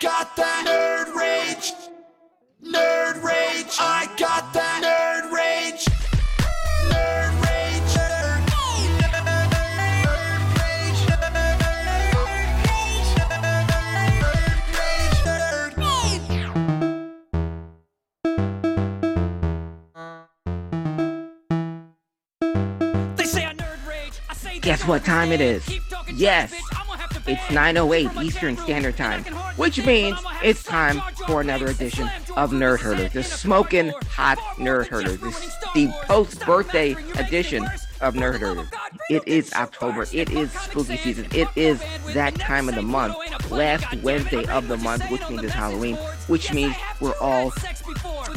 got that nerd rage. Nerd rage. I got that nerd rage. Nerd rage. Nerd rage. Nerd rage. Nerd rage. They say I nerd rage. I say Guess what time it is? Keep talking Yes, It's 9:08 Eastern Standard. Time, which means it's time for another edition of Nerd Herder, the smoking hot Nerd Herder, this the post Stop birthday lecturing, you're making it edition of Nerd Herder. It is October. It is spooky season. It is that time of the month, last. Wednesday of the month, which means it's Halloween, which means we're all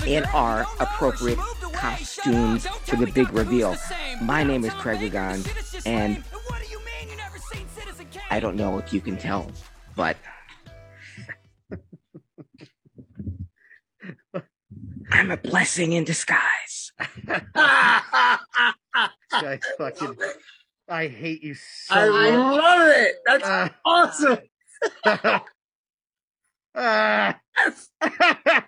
in our appropriate costumes for the big reveal. My name is Craig just and I don't know if you can tell, but I'm a blessing in disguise. Guys, fucking, I hate you so I much. love it. That's Uh, awesome. Ah.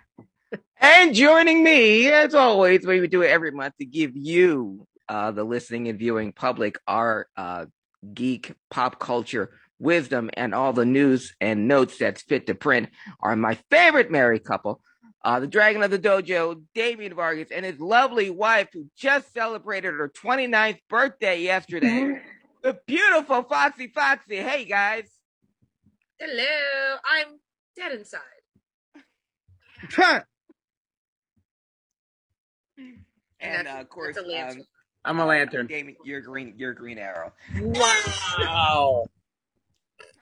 And joining me, as always, we do it every month to give you, uh, the listening and viewing public, our uh, geek pop culture wisdom and all the news and notes that's fit to print are my favorite married couple, uh, the Dragon of the Dojo, Damian Vargas, and his lovely wife who just celebrated her 29th birthday yesterday, the beautiful Foxy Foxy. Hey, guys. Hello, I'm dead inside. And, uh, of course, a um, I'm a lantern. Damian, you're green, you're Green Arrow. Wow.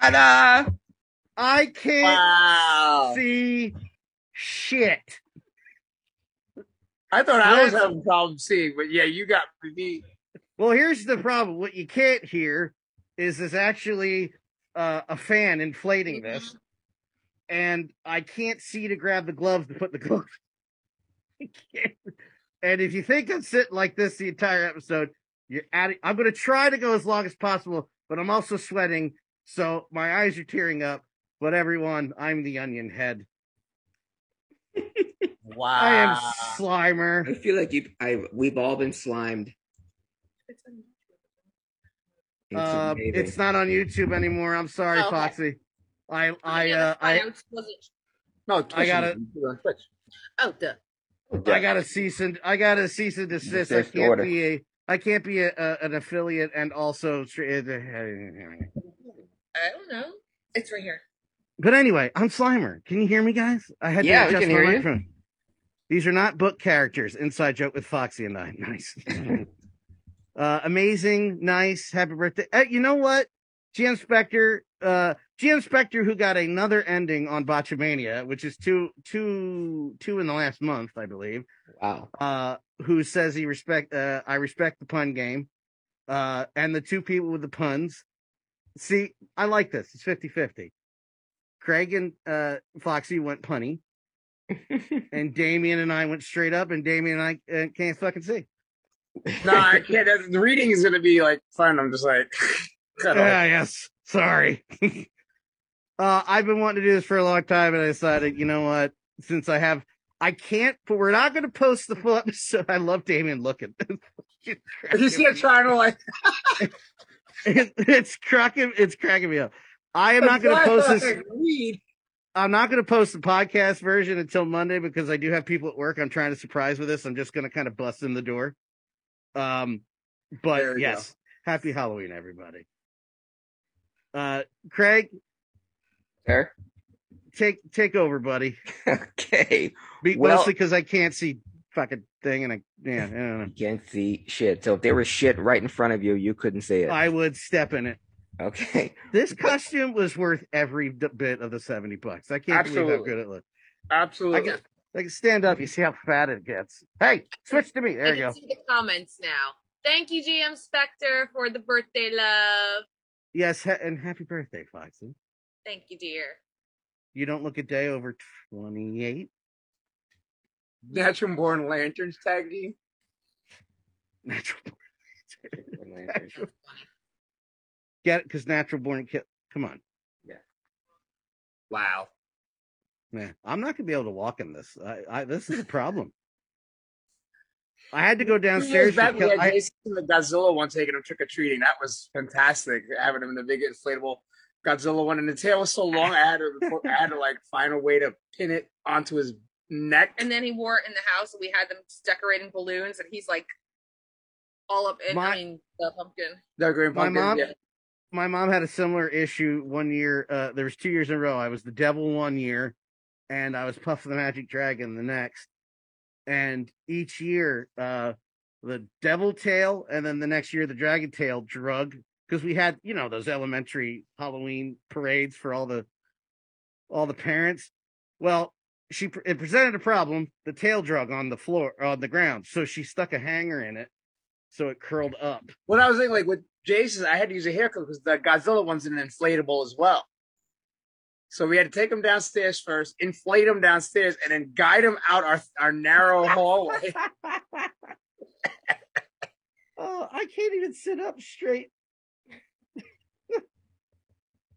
Ta-da! I can't Wow. see shit. I thought I was having problems seeing, but yeah, you got me. Well, here's the problem. What you can't hear is there's actually uh, a fan inflating this, and I can't see to grab the gloves to put the gloves. I can't. And if you think I'm sitting like this the entire episode, you're at it. I'm going to try to go as long as possible, but I'm also sweating, so my eyes are tearing up. But everyone, I'm the onion head. Wow. I am Slimer. I feel like you, I, we've all been slimed. It's Uh, amazing. it's not on YouTube anymore. I'm sorry, Oh, okay. Foxy. I I uh. I was- wasn't- No, Twitch I gotta- is- it's on Twitch. Oh, duh. I got a cease and I got a cease and desist. I can't order. be a I can't be a, a, an affiliate and also. I don't know. It's right here. But anyway, I'm Slimer. Can you hear me, guys? I had Yeah, to we adjust can my hear you. microphone. These are not book characters. Inside joke with Foxy and I. Nice. uh, amazing, nice. Happy birthday. Uh, you know what? GM Spectre, uh, GM Spectre, who got another ending on Botchamania, which is two, two, two in the last month, I believe. wow. uh, who says he respect uh, I respect the pun game, uh, and the two people with the puns. See, I like this. It's 50-50. Craig and uh, Foxy went punny, and Damien and I went straight up, and Damien and I uh, can't fucking see. No, I can't. The reading is going to be like fun. I'm just like, cut off. Ah, yes. Sorry. uh, I've been wanting to do this for a long time, and I decided, you know what? Since I have, I can't. But we're not going to post the full episode. I love Damien looking. you see trying to like, It- it's cracking it's cracking me up. I am not going to post this. Read. I'm not going to post the podcast version until Monday because I do have people at work. I'm trying to surprise with this. I'm just going to kind of bust in the door. Um, but we yes, happy Halloween, everybody. Uh, Craig, Sir? take take over, buddy. Okay. Be, Well- mostly because I can't see fucking thing, and I yeah, I don't know. You can't see shit. So if there was shit right in front of you, you couldn't see it. I would step in it. Okay. This costume was worth every bit of the seventy bucks. I can't believe how good it looked. Absolutely. I can, I can stand up. You see how fat it gets. Hey, switch to me. There I you can go. see the comments now. Thank you, GM Spectre, for the birthday love. Yes, ha- and happy birthday, Foxy. Thank you, dear. You don't look a day over 28. Natural born lanterns tag team. Natural born. Lanterns. Get it? Because natural born kid. Come on. Yeah. Wow. Man, I'm not gonna be able to walk in this. I, I this is a problem. I had to go downstairs. Back we had I, Jason the Godzilla one taking him trick or treating. That was fantastic. Having him in the big inflatable Godzilla one, and the tail was so long, I had to I had to like find a way to pin it onto his neck. And then he wore it in the house, and we had them decorating balloons, and he's like all up in. My- I mean, the pumpkin. the Green pumpkin. My Pumpkin, mom- yeah. my mom had a similar issue one year. Uh, there was two years in a row. I was the devil one year, and I was Puff the Magic Dragon the next. And each year, uh, the devil tail, and then the next year the dragon tail drug because we had you know those elementary Halloween parades for all the all the parents. Well, she it presented a problem. The tail drug on the floor on the ground, so she stuck a hanger in it, so it curled up. What I was thinking, like with Jason, I had to use a haircut because the Godzilla one's an inflatable as well. So we had to take him downstairs first, inflate him downstairs, and then guide him out our our narrow hallway. oh, I can't even sit up straight.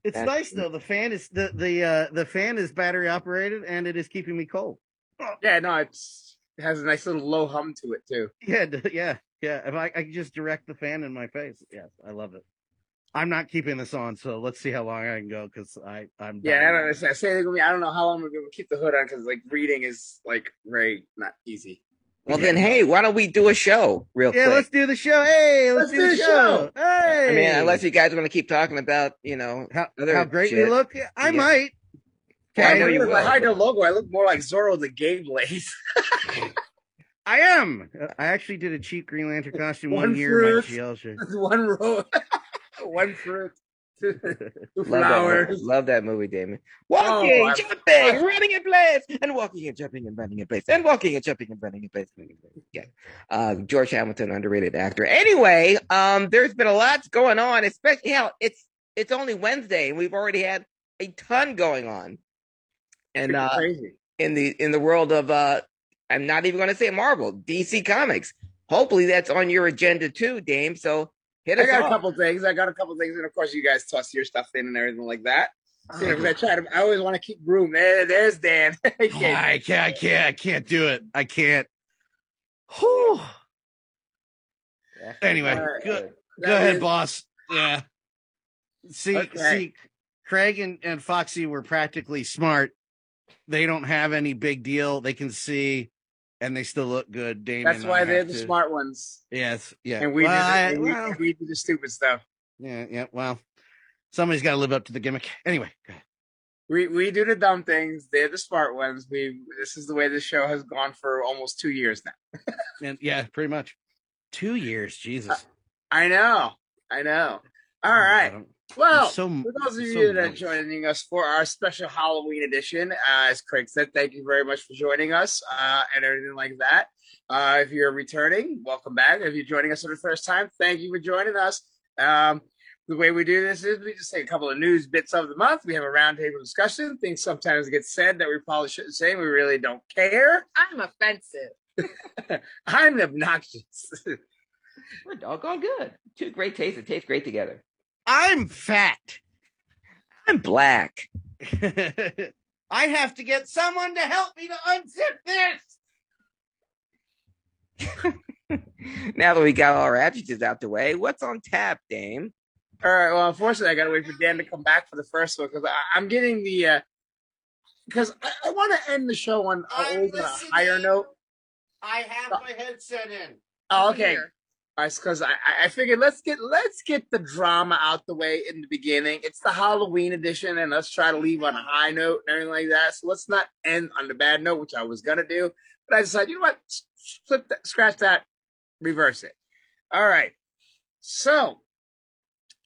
It's That's- nice though. The fan is the the uh the fan is battery operated and it is keeping me cold. yeah, no, it's it has a nice little low hum to it too. Yeah, yeah, yeah. If I I can just direct the fan in my face. Yes, I love it. I'm not keeping this on, so let's see how long I can go because I I'm Yeah, I don't know. I say. I don't know how long we're gonna keep the hood on because like reading is like very not easy. Well, then, hey, why don't we do a show real Yeah, quick? Yeah, let's do the show. Hey, let's, do, the show. Hey, I mean, unless you guys want to keep talking about, you know, how, other how great we shit. look. Yeah, I Yeah. might. Well, I I know know you with will, my high logo, I look more like Zorro the Gay Blade. I am. Uh, I actually did a cheap Green Lantern costume one, One year in fruit. One row, one fruit, two Love that, movie. Love that movie, Damon. Walking, Oh, jumping, running in place, and walking and jumping and running in place, and walking and jumping and running in place. Yeah, uh, George Hamilton, underrated actor. Anyway, um, there's been a lot going on. Especially, hell, it's it's only Wednesday, and we've already had a ton going on. And uh, in the in the world of uh, I'm not even going to say Marvel, DC Comics. Hopefully, that's on your agenda too, Dame. So hit I got a couple things. I got a couple things, and of course, you guys toss your stuff in and everything like that. Oh, you know, 'cause I try to. I always want to keep room. There, there's Dan. He oh, can't- I can't. I can't. I can't do it. I can't. Whew. Anyway, All right. go, go ahead, is- boss. Yeah. See, Okay. see, Craig and, and Foxy were practically smart. They don't have any big deal. They can see, and they still look good. Damien, That's why they're the to- smart ones, Yes, yeah. and we well, do the, I- we, well, we do the stupid stuff. yeah, yeah. Well, somebody's got to live up to the gimmick. Anyway, go ahead. We we do the dumb things. They're the smart ones. We this is the way the show has gone for almost two years now. and yeah, pretty much two years. Jesus. I know. I know. All I right. Don't- Well, so for those of so you that are moist. joining us for our special Halloween edition, uh, as Craig said, thank you very much for joining us uh, and everything like that. Uh, if you're returning, welcome back. If you're joining us for the first time, thank you for joining us. Um, the way we do this is we just take a couple of news bits of the month. We have a roundtable discussion. Things sometimes get said that we probably shouldn't say. We really don't care. I'm offensive. I'm obnoxious. We're doggone good. Two great tastes that taste great together. I'm fat. I'm black. I have to get someone to help me to unzip this. now that we got all our adjectives out the way, what's on tap, Dame? All right. Well, unfortunately, I got to wait for Dan to come back for the first one because I'm getting the uh, because I, I want to end the show on, I'm on uh, a higher note. I have oh. my headset in. Oh, okay. here. Because I, I- figured let's get let's get the drama out the way in the beginning. It's the Halloween edition, and let's try to leave on a high note and everything like that. So let's not end on the bad note, which I was gonna do, but I decided, you know what, flip that, scratch that, reverse it. All right. So,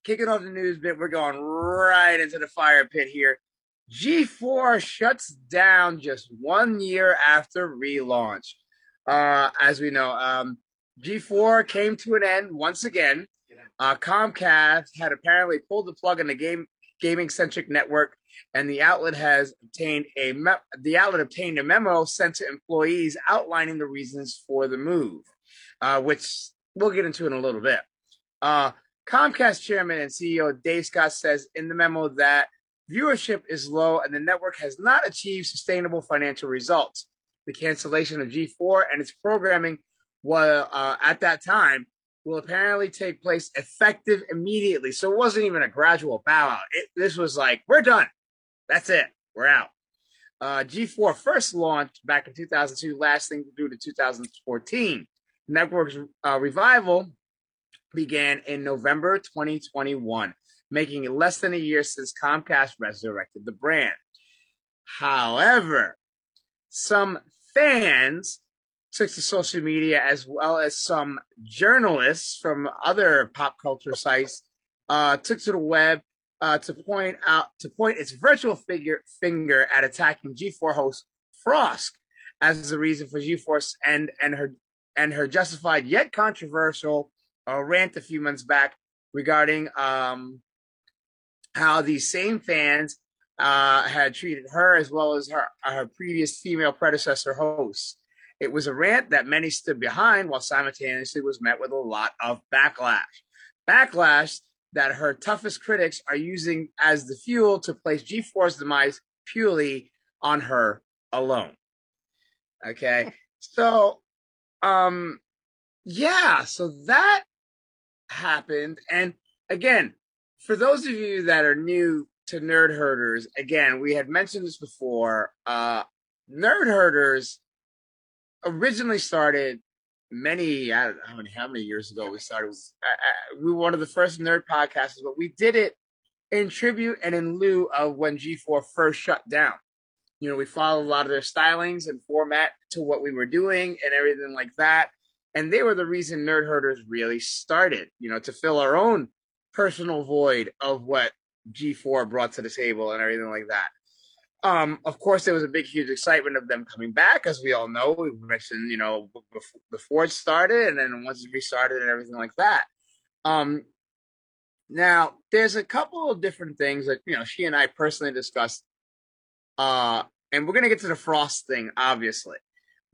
kicking off the news bit, we're going right into the fire pit here. G4 shuts down just one year after relaunch. Uh, as we know, um, G4 came to an end once again. Uh, Comcast had apparently pulled the plug on the game gaming centric network, and the outlet has obtained a me- the outlet obtained a memo sent to employees outlining the reasons for the move, uh, which we'll get into in a little bit. Uh, Comcast chairman and CEO Dave Scott says in the memo that viewership is low and the network has not achieved sustainable financial results. The cancellation of G4 and its programming was uh, at that time will apparently take place effective immediately. So it wasn't even a gradual bow out. It, this was like, we're done. That's it. We're out. Uh, G4 first launched back in 2002, lasting through to 2014. Network's uh, revival began in November 2021, making it less than a year since Comcast resurrected the brand. However, some fans took to social media as well as some journalists from other pop culture sites uh, took to the web uh, to point out to point its virtual figure finger at attacking G4 host Frosk as the reason for G4's and and her and her justified yet controversial uh, rant a few months back regarding um, how these same fans uh, had treated her as well as her her previous female predecessor hosts. It was a rant that many stood behind while simultaneously was met with a lot of backlash. Backlash that her toughest critics are using as the fuel to place G4's demise purely on her alone. Okay. So, um, yeah, so that happened. And again, for those of you that are new to Nerd Herders, again, we had mentioned this before. Uh, Nerd Herders originally started many I don't know how many how many years ago we started. Uh, we were one of the first nerd podcasts, but we did it in tribute and in lieu of when G4 first shut down. You know, we followed a lot of their stylings and format to what we were doing and everything like that. And they were the reason Nerd Herders really started, you know, to fill our own personal void of what G4 brought to the table and everything like that. Um, of course, there was a big, huge excitement of them coming back, as we all know. We mentioned, you know, before it started, and then once it restarted, and everything like that. Um, now, there's a couple of different things that you know she and I personally discussed, uh, and we're gonna get to the Frosk thing, obviously.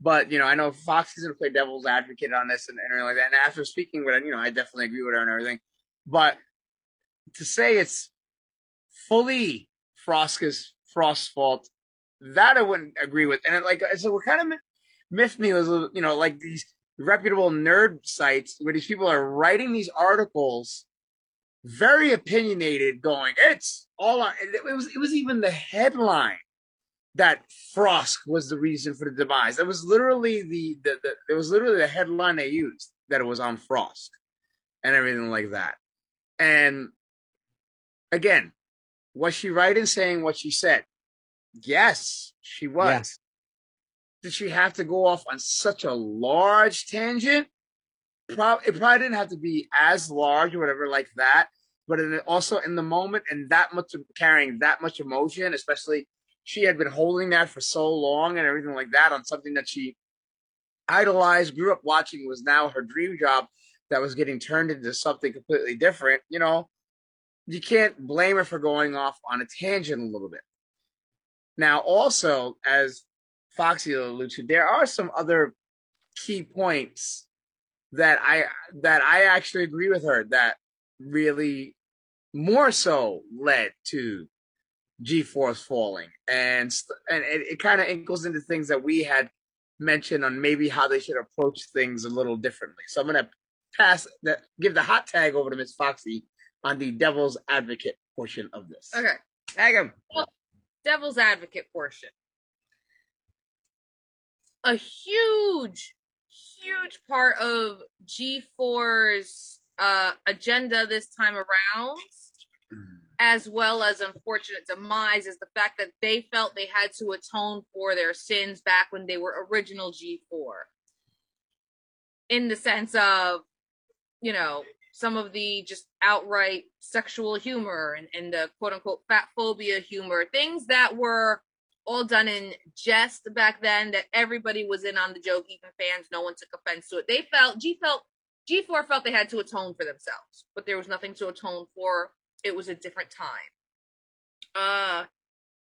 But you know, I know Fox is gonna play devil's advocate on this and, and everything like that. And after speaking with her, you know, I definitely agree with her and everything. But to say it's fully Froska's Frosk's fault. That I wouldn't agree with. And it, like, so what kind of miffed me was, uh, you know, like these reputable nerd sites where these people are writing these articles, very opinionated, going, it's all on. It was, it was even the headline that Frosk was the reason for the demise. That was literally the, the, the it was literally the headline they used that it was on Frosk and everything like that. And again, was she right in saying what she said? Yes, she was. Yes. Did she have to go off on such a large tangent? Pro- it probably didn't have to be as large or whatever like that, but in, also in the moment and that much carrying that much emotion, especially she had been holding that for so long and everything like that on something that she idolized, grew up watching, was now her dream job that was getting turned into something completely different. You know, you can't blame her for going off on a tangent a little bit. Now, also, as Foxy alluded to, there are some other key points that I that I actually agree with her that really more so led to G4's falling, and and it, it kind of ankles into things that we had mentioned on maybe how they should approach things a little differently. So I'm gonna pass that, give the hot tag over to Miss Foxy on the devil's advocate portion of this. Okay. Tag him. Well, devil's advocate portion. A huge, huge part of G4's uh, agenda this time around, as well as unfortunate demise, is the fact that they felt they had to atone for their sins back when they were original G4. In the sense of, you know, some of the just outright sexual humor and, and the quote unquote fat phobia humor, things that were all done in jest back then that everybody was in on the joke, even fans, no one took offense to it. They felt G felt G4 felt they had to atone for themselves, but there was nothing to atone for. It was a different time. Uh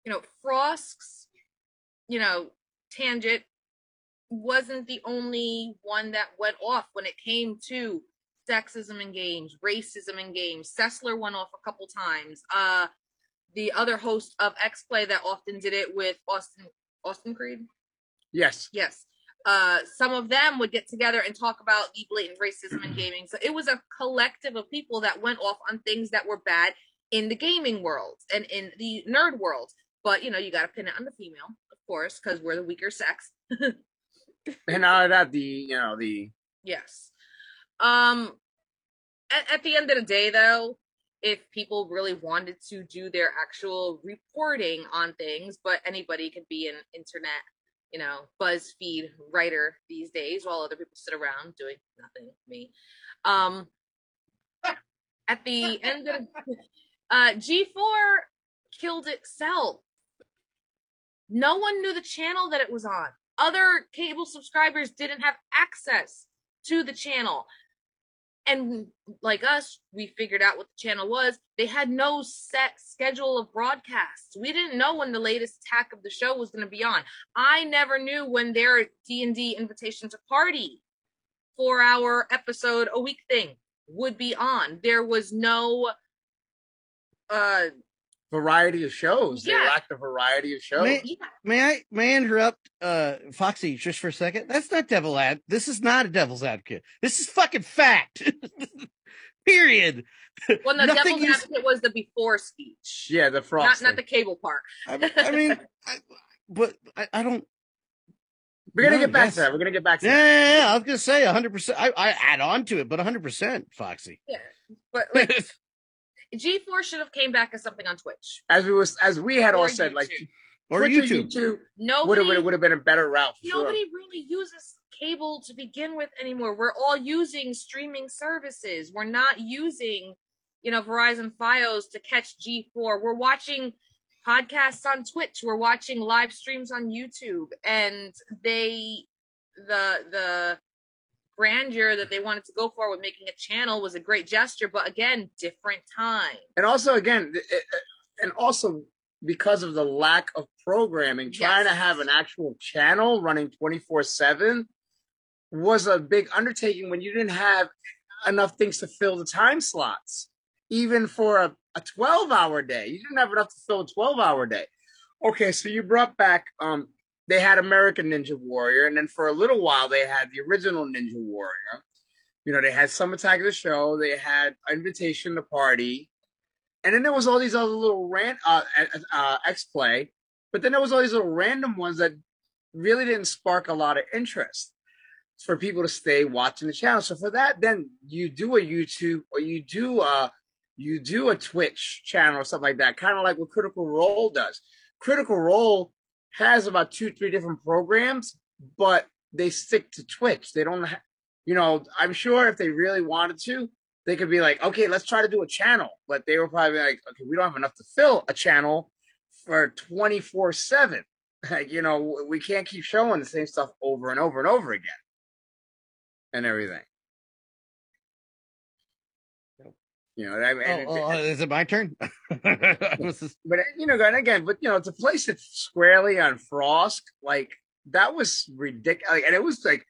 you know, Frosk's, you know, tangent wasn't the only one that went off when it came to sexism in games, racism in games. Sessler went off a couple times. Uh, the other host of X Play that often did it with Austin Austin Creed. Yes. Yes. Uh, some of them would get together and talk about the blatant racism in gaming. So it was a collective of people that went off on things that were bad in the gaming world and in the nerd world. But you know, you got to pin it on the female, of course, because we're the weaker sex. And out of that, the you know the Yes. Um at, at the end of the day though, if people really wanted to do their actual reporting on things, but anybody could be an internet, you know, BuzzFeed writer these days while other people sit around doing nothing, me. Um at the end of uh G4 killed itself. No one knew the channel that it was on. Other cable subscribers didn't have access to the channel. And like us, we figured out what the channel was. They had no set schedule of broadcasts. We didn't know when the latest tack of the show was going to be on. I never knew when their D&D invitation to party 4-hour episode a week thing would be on. There was no uh variety of shows. They Yeah. lacked a variety of shows. May, may I may I interrupt uh Foxy just for a second? That's not devil ad. This is not a devil's advocate. This is fucking fact. Period. well the Nothing devil's you- advocate was the before speech. yeah, the Not frosk. not the cable part. I, I mean, I, but I, I don't. We're gonna No, get back yes. to that. We're gonna get back to Yeah, that. yeah, yeah, I was gonna say hundred percent. I, I add on to it, but hundred percent, Foxy. Yeah. But like G4 should have came back as something on Twitch. As we was as we had all Or said, like YouTube. or Twitch YouTube. YouTube would Nobody have would have been a better route. For sure. nobody really uses cable to begin with anymore. We're all using streaming services. We're not using, you know, Verizon Fios to catch G4. We're watching podcasts on Twitch. We're watching live streams on YouTube. And they the the grandeur that they wanted to go for with making a channel was a great gesture, but again, different time. and also again, it- it- and also because of the lack of programming, trying to have an actual channel running twenty four seven was a big undertaking when you didn't have enough things to fill the time slots, even for a, a twelve hour day. You didn't have enough to fill a twelve hour day. Okay, so you brought back um they had American Ninja Warrior, and then for a little while they had the original Ninja Warrior. You know, they had attack of the show, they had invitation to party, and then there was all these other little ran uh, uh X play, but then there was all these little random ones that really didn't spark a lot of interest for people to stay watching the channel. So for that, then you do a YouTube or you do a you do a Twitch channel or something like that, kind of like what Critical Role does. Critical Role has about two, three different programs, but they stick to Twitch. They don't, ha- you know, I'm sure if they really wanted to, they could be like, okay, let's try to do a channel. But they were probably like, okay, we don't have enough to fill a channel for 24 7. Like, you know, we can't keep showing the same stuff over and over and over again and everything. You know, I Oh, oh, oh, is it my turn? This but uh, you know, and again, but you know, to place it squarely on Frosk, like that was ridiculous, and it was like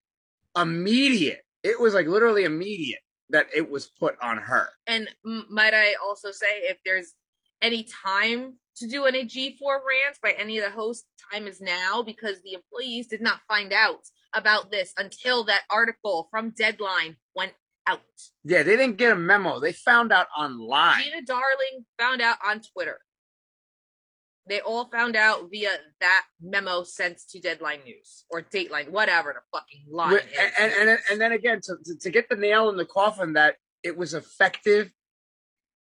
immediate. It was like literally immediate that it was put on her. And m- might I also say, if there's any time to do any G4 rants by any of the hosts, time is now because the employees did not find out about this until that article from Deadline went out. Yeah, they didn't get a memo. They found out online. Gina Darling found out on Twitter. They all found out via that memo sent to Deadline News or Dateline, whatever the fucking line With- is. and, and, and then again, to, to, to get the nail in the coffin that it was effective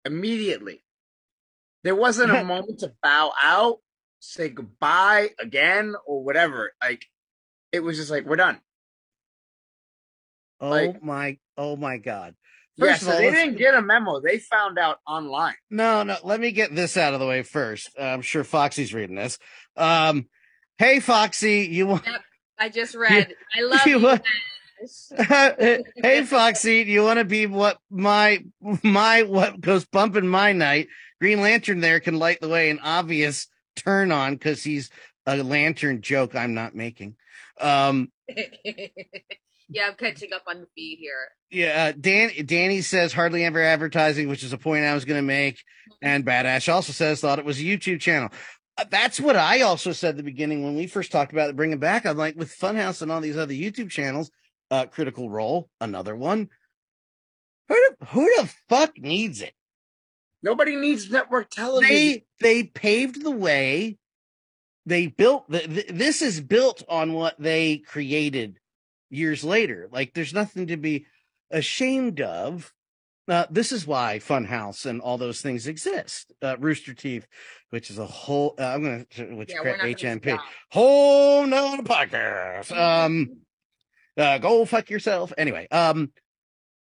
immediately. There wasn't a moment to bow out, say goodbye again, or whatever. Like, it was just like, we're done. Oh Like- my, oh my God! yeah, First so of all, they didn't get a memo. They found out online. No, no. Let me get this out of the way first. Uh, I'm sure Foxy's reading this. Um, hey, Foxy, you want? I just read. I love you you. want- hey, Foxy, do you want to be what my my what goes bump in my night? Green Lantern there can light the way. An obvious turn on because he's a lantern joke I'm not making. Um, Yeah, I'm catching up on the feed here. Yeah, uh, Dan Danny says hardly ever advertising, which is a point I was going to make. And Badash also says thought it was a YouTube channel. Uh, That's what I also said at the beginning when we first talked about it, bringing back. I'm like, with Funhaus and all these other YouTube channels, uh, Critical Role, another one. Who the, who the fuck needs it? Nobody needs network television. They they paved the way. They built the, th- this is built on what they created years later. Like there's nothing to be ashamed of. Uh, this is why Funhaus and all those things exist. Uh, Rooster Teeth, which is a whole. Uh, I'm going to which Yeah, HMP stop. home no podcast. Um, uh, go fuck yourself. Anyway, um,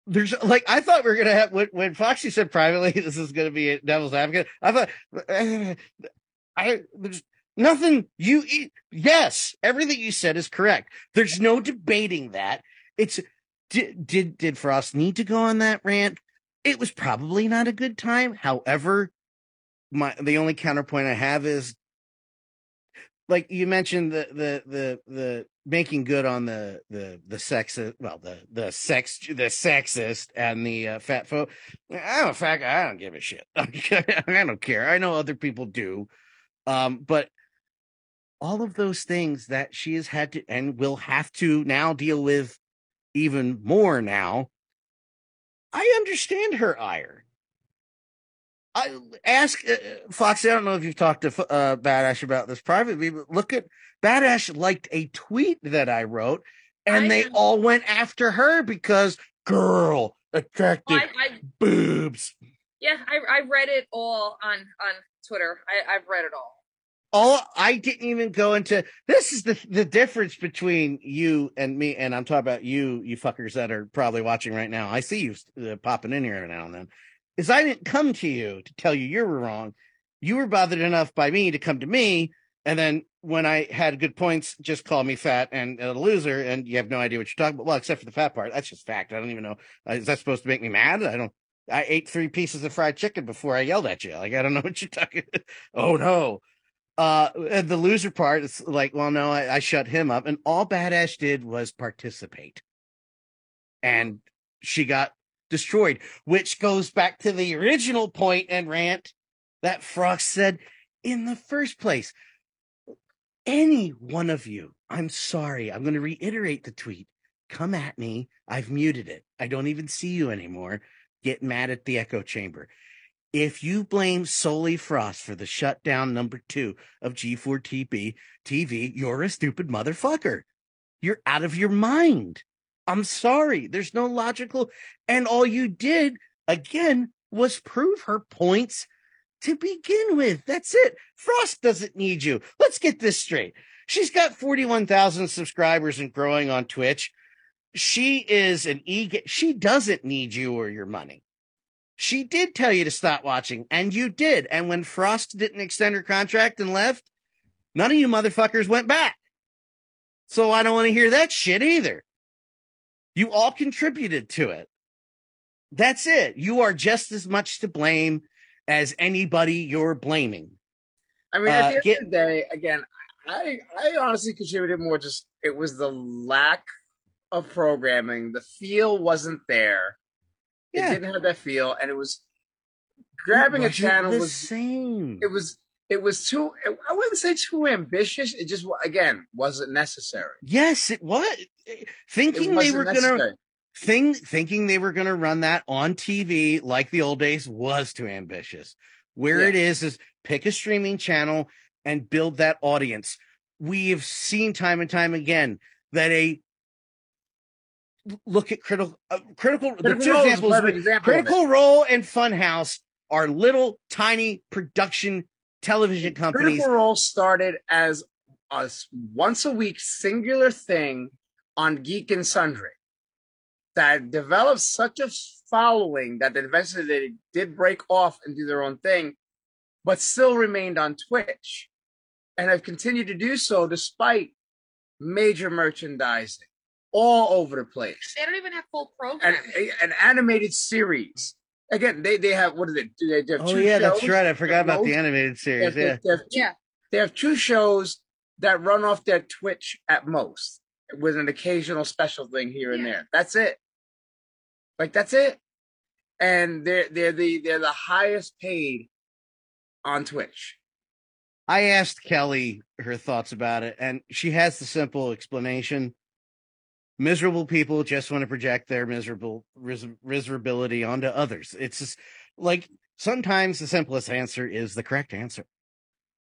there's like I thought we were gonna have when, when Foxy said privately this is gonna be a devil's advocate. I thought I there's nothing you e- yes everything you said is correct. There's no debating that. It's did did did Frosk need to go on that rant? It was probably not a good time. However, my the only counterpoint I have is like you mentioned the the the the making good on the the the sexist well the the sex the sexist and the uh, fat folk a fat guy i don't give a shit i don't care i know other people do um but all of those things that she has had to and will have to now deal with even more now i understand her ire I ask uh, Foxy. I don't know if you've talked to uh, Badash about this privately, but look at Badash liked a tweet that I wrote, and I they all went after her because girl attractive I, I boobs. yeah, I I read it all on on Twitter. I I've read it all. All I didn't even go into this is the the difference between you and me, and I'm talking about you, you fuckers that are probably watching right now. I see you uh, popping in here every now and then. Is I didn't come to you to tell you you were wrong. You were bothered enough by me to come to me, and then when I had good points, just call me fat and a loser, and you have no idea what you're talking about. Well, except for the fat part, that's just fact. I don't even know. Uh, Is that supposed to make me mad? I don't. I ate three pieces of fried chicken before I yelled at you. Like I don't know what you're talking. oh no. Uh, the loser part is like, well, no, I, I shut him up, and all Badass did was participate, and she got destroyed, which goes back to the original point and rant that Frosk said in the first place. Any one of you, I'm sorry, I'm going to reiterate the tweet. Come at me. I've muted it. I don't even see you anymore. Get mad at the echo chamber. If you blame solely Frosk for the shutdown number two of G4TV TV, you're a stupid motherfucker. You're out of your mind. I'm sorry. There's no logical. And all you did again was prove her points to begin with. That's it. Frosk doesn't need you. Let's get this straight. She's got 41,000 subscribers and growing on Twitch. She is an e. She doesn't need you or your money. She did tell you to stop watching, and you did. And when Frosk didn't extend her contract and left, none of you motherfuckers went back. So I don't want to hear that shit either. You all contributed to it. That's it. You are just as much to blame as anybody you're blaming. I mean, Uh, at the end get- of the day, again, I I honestly contributed more. Just it was the lack of programming. The feel wasn't there. Yeah. It didn't have that feel, and it was grabbing a channel the was same. it was it was too. I wouldn't say too ambitious. It just again wasn't necessary. yes, it was. Eh, it Thinking they wasn't were gonna necessary. thing thinking they were going to run that on TV like the old days was too ambitious. Where Yeah. it is is pick a streaming channel and build that audience. We have seen time and time again that a look at critical uh, critical the two Role examples example critical role and Funhaus are little tiny production television companies. Critical Role started as a once a week singular thing on Geek and Sundry that developed such a following that eventually they did break off and do their own thing, but still remained on Twitch and have continued to do so despite major merchandising all over the place They don't even have full and programming. an animated series. Again, they, they have what is it? Do they, they have oh two yeah that's right i forgot about the Both? animated They series have, yeah they have two Yeah. they have two shows that run off their Twitch at most. with an occasional special thing here and there. That's it. Like that's it. And they're they're the they're the highest paid on Twitch. I asked Kelly her thoughts about it, and she has the simple explanation. Miserable people just want to project their miserable ris- miserability onto others. It's just like sometimes the simplest answer is the correct answer.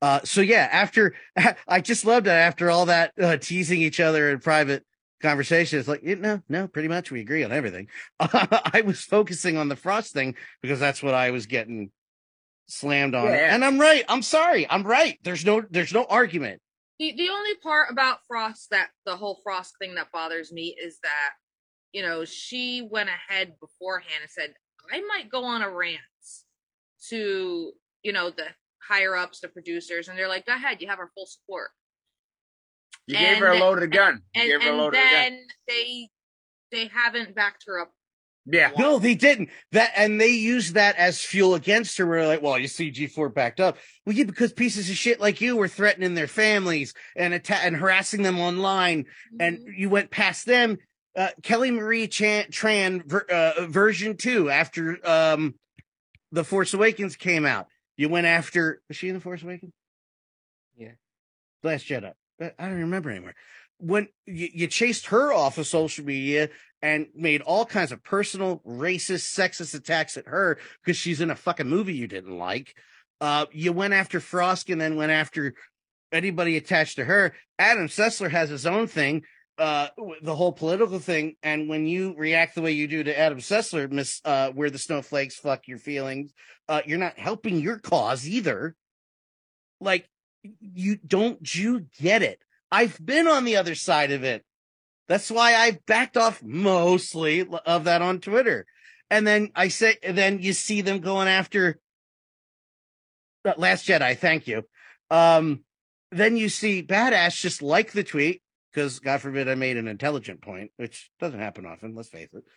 Uh, so yeah, after I just loved it after all that uh, teasing each other in private conversations, like, you know, no, pretty much we agree on everything. I was focusing on the frosk thing because that's what I was getting slammed on. Yeah. And I'm right. I'm sorry. I'm right. There's no, there's no argument. The the only part about Frosk that the whole Frosk thing that bothers me is that, you know, she went ahead beforehand and said, I might go on a rant to, you know, the higher ups, the producers, and they're like, Go ahead, you have our full support. You gave her a And- loaded gun. You And and gun. then they they haven't backed her up. Yeah. No, they didn't. That and they used that as fuel against her. We're like, well, you see, G4 backed up. Well, yeah, because pieces of shit like you were threatening their families and atta- and harassing them online, and Mm-hmm. you went past them. Uh, Kelly Marie Chan- Tran ver- uh, version two after um, the Force Awakens came out. You went after was she in the Force Awakens? Yeah. Last Jedi. I I don't remember anymore. When you, you chased her off of social media and made all kinds of personal, racist, sexist attacks at her because she's in a fucking movie you didn't like. Uh, you went after Frosk and then went after anybody attached to her. Adam Sessler has his own thing, uh, the whole political thing. And when you react the way you do to Adam Sessler, Miss, uh, where the snowflakes fuck your feelings, uh, you're not helping your cause either. Like, you don't you get it? I've been on the other side of it. That's why I backed off mostly of that on Twitter. And then I say, then you see them going after Last Jedi. Thank you. Um, then you see Badass just like the tweet because God forbid I made an intelligent point, which doesn't happen often. Let's face it.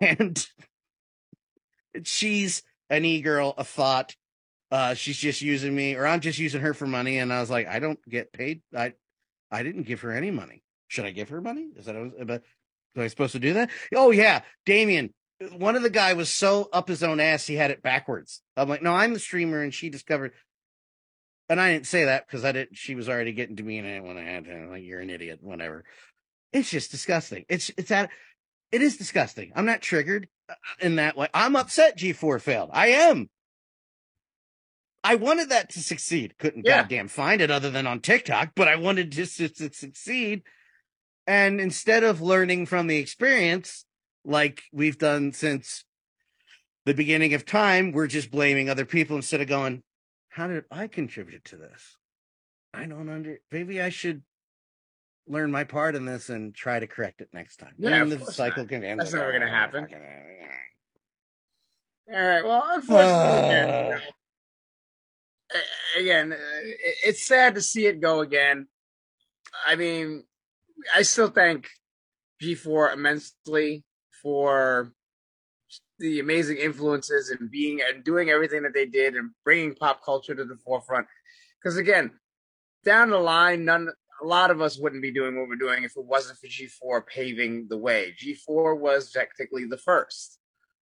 And she's an e-girl, a thought. Uh, she's just using me, or I'm just using her for money. And I was like, I don't get paid. I, I didn't give her any money. Should I give her money? Is that, am I supposed to do that? Oh yeah, Damien. One of the guy was so up his own ass he had it backwards. I'm like, no, I'm the streamer, and she discovered. And I didn't say that because I didn't. She was already getting to me, and I didn't want to add her, like you're an idiot, whatever. It's just disgusting. It's it's that. It is disgusting. I'm not triggered uh, in that way. I'm upset. G4 failed. I am. I wanted that to succeed. Couldn't Yeah. goddamn find it other than on TikTok, but I wanted just to, to succeed. And instead of learning from the experience, like we've done since the beginning of time, we're just blaming other people instead of going, how did I contribute to this? I don't under, maybe I should learn my part in this and try to correct it next time. Yeah, And the cycle not. can end. That's never gonna "Oh, happen." All right. Well, unfortunately, again, Uh. you know, again, uh, it's sad to see it go again. I mean, I still thank G4 immensely for the amazing influences and being and doing everything that they did and bringing pop culture to the forefront. Because again, down the line, none, a lot of us wouldn't be doing what we're doing if it wasn't for G4 paving the way. G4 was technically the first.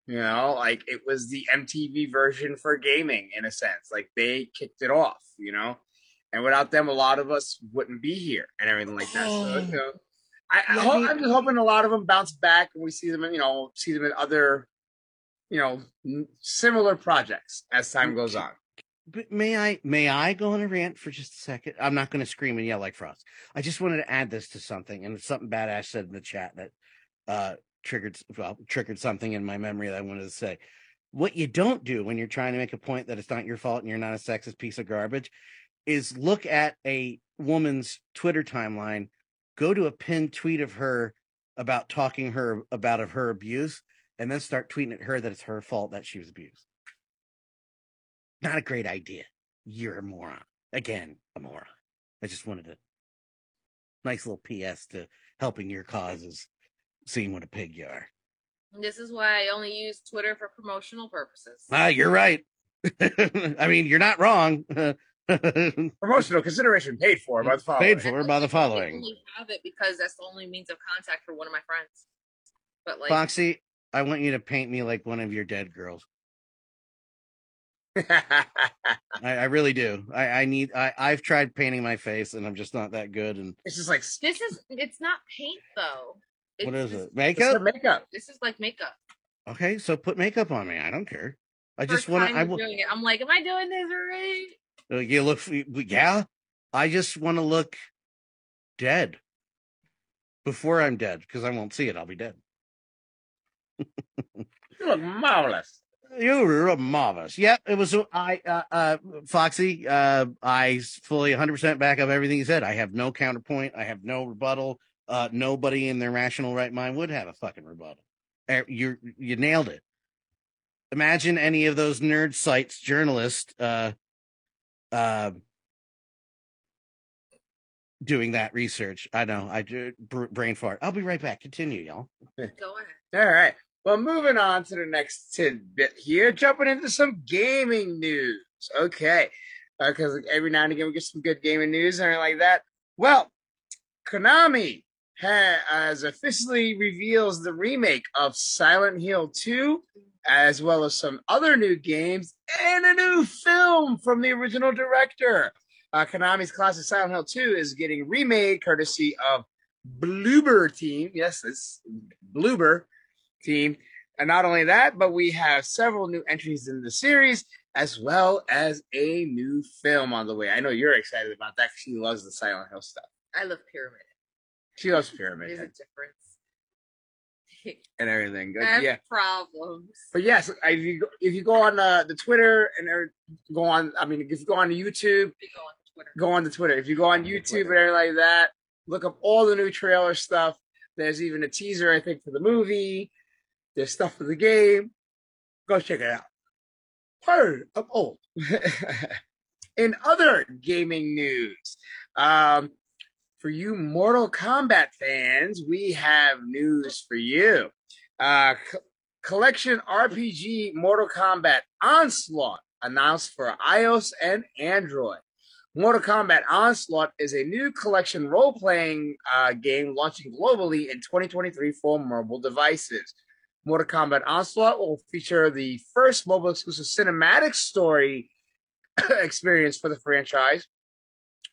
You know, like it was the MTV version for gaming in a sense. Like they kicked it off, you know, and without them, a lot of us wouldn't be here and everything like that. So, you know, I, I hope, I'm just hoping a lot of them bounce back and we see them, in, you know, see them in other, you know, similar projects as time goes on. But may I may I go on a rant for just a second? I'm not going to scream and yell like Frosk. I just wanted to add this to something, and it's something badass said in the chat that uh triggered well triggered something in my memory that I wanted to say. What you don't do when you're trying to make a point that it's not your fault and you're not a sexist piece of garbage is look at a woman's Twitter timeline, go to a pinned tweet of her about talking her about of her abuse, and then start tweeting at her that it's her fault that she was abused. Not a great idea. You're a moron. Again, a moron. I just wanted a nice little PS to helping your causes, seeing what a pig you are. This is why I only use Twitter for promotional purposes. Ah, you're right. I mean, you're not wrong. Promotional consideration paid for by the following. Paid for by the I following. only have it because that's the only means of contact for one of my friends. But like, Foxy, I want you to paint me like one of your dead girls. I, I really do. I, I need. I, I've tried painting my face, and I'm just not that good. And it's just like this is it's not paint though. It's what is just- it? it's Makeup? her makeup. This is like makeup. Okay, so put makeup on me. I don't care. I First just want to. I I'm will. doing it. I'm like, am I doing this right? You look. Yeah, I just want to look dead before I'm dead because I won't see it. I'll be dead. You look marvelous. You were marvelous. Yeah, it was. I, uh, uh, Foxy, uh, I fully 100% back up everything you said. I have no counterpoint. I have no rebuttal. Uh, nobody in their rational right mind would have a fucking rebuttal. Uh, You you nailed it. Imagine any of those nerd sites journalists, uh, uh, doing that research. I know. I do br- brain fart. I'll be right back. Continue, y'all. Go ahead. All right. Well, moving on to the next tidbit here, jumping into some gaming news. Okay. Because every now and again we get some good gaming news and everything like that. Well, Konami has officially reveals the remake of Silent Hill 2, as well as some other new games and a new film from the original director. Uh, Konami's classic Silent Hill 2 is getting remade courtesy of Bloober Team. Yes, it's Bloober Team. And not only that, but we have several new entries in the series, as well as a new film on the way. I know you're excited about that because she loves the Silent Hill stuff. I love pyramid. She loves There's Pyramid a difference. and everything. I have yeah. problems. But yes, if you go, if you go on uh, the Twitter and er- go on, I mean, if you go on the YouTube, go on Twitter. go on the Twitter. If you go on YouTube and everything like that, look up all the new trailer stuff. There's even a teaser, I think, for the movie. There's stuff for the game. Go check it out. Heard of old. In other gaming news, um, for you Mortal Kombat fans, we have news for you. Uh, co- collection RPG Mortal Kombat Onslaught announced for iOS and Android. Mortal Kombat Onslaught is a new collection role playing uh, game launching globally in 2023 for mobile devices. Mortal Kombat Onslaught will feature the first mobile exclusive cinematic story experience for the franchise,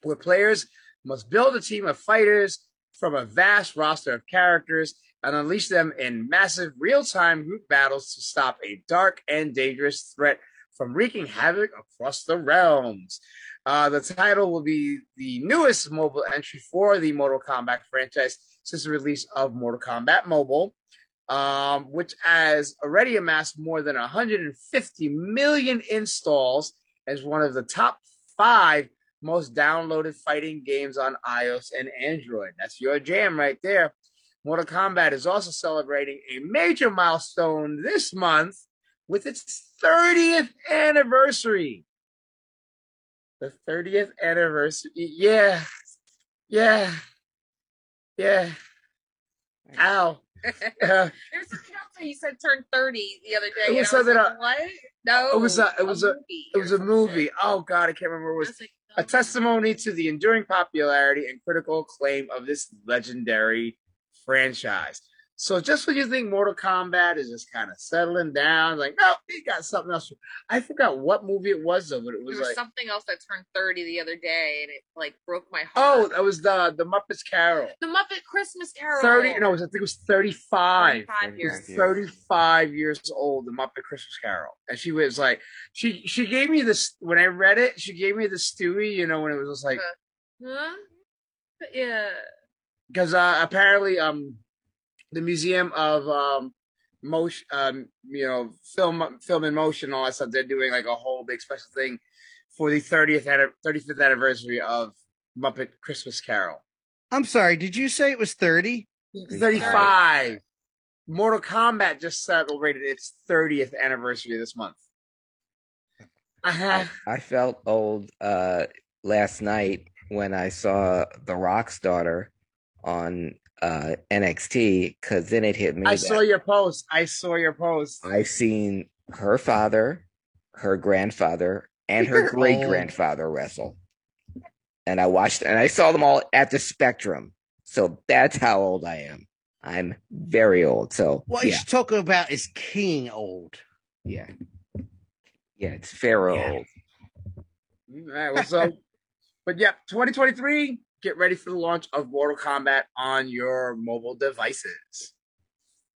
where players must build a team of fighters from a vast roster of characters and unleash them in massive real time group battles to stop a dark and dangerous threat from wreaking havoc across the realms. Uh, the title will be the newest mobile entry for the Mortal Kombat franchise since the release of Mortal Kombat Mobile, um, which has already amassed more than 150 million installs as one of the top five most downloaded fighting games on iOS and Android. That's your jam right there. Mortal Kombat is also celebrating a major milestone this month with its 30th anniversary. The 30th anniversary. Yeah. Yeah. Yeah. Ow. Uh, There's something else that you said turned 30 the other day. It and was I something like, uh, what? No. it was a- it was a- movie it was a movie. Oh God, I can't remember. It I was was like, a testimony to the enduring popularity and critical acclaim of this legendary franchise. So just when you think Mortal Kombat is just kind of settling down, like no, he got something else. I forgot what movie it was though, but it There was was like something else that turned 30 the other day and it like broke my heart. oh, that was the the Muppets Carol. the Muppet Christmas Carol. Thirty no, it was, I think it was thirty five. 35 It years. was 35 years old, the Muppet Christmas Carol. And she was like, she she gave me this, when I read it, she gave me the Stewie, you know, when it was just like, Huh? Yeah. because uh, apparently um the museum of um motion um you know film film in motion all that stuff they're doing like a whole big special thing for the 30th anni- 35th anniversary of muppet christmas carol I'm sorry. Did you say it was 30? 35 mortal kombat just celebrated its 30th anniversary this month uh-huh. I, I felt old uh, last night when I saw The Rock's daughter on uh, NXT because then it hit me. i that saw your post i saw your post I've seen her father, her grandfather, and her great grandfather wrestle. And I watched and I saw them all at the Spectrum. So that's how old I am. I'm very old. So What yeah, he's talking about is king old. yeah. Yeah, it's Pharaoh Yeah. old. All right. Well, so, but yeah, 2023. Get ready for the launch of Mortal Kombat on your mobile devices.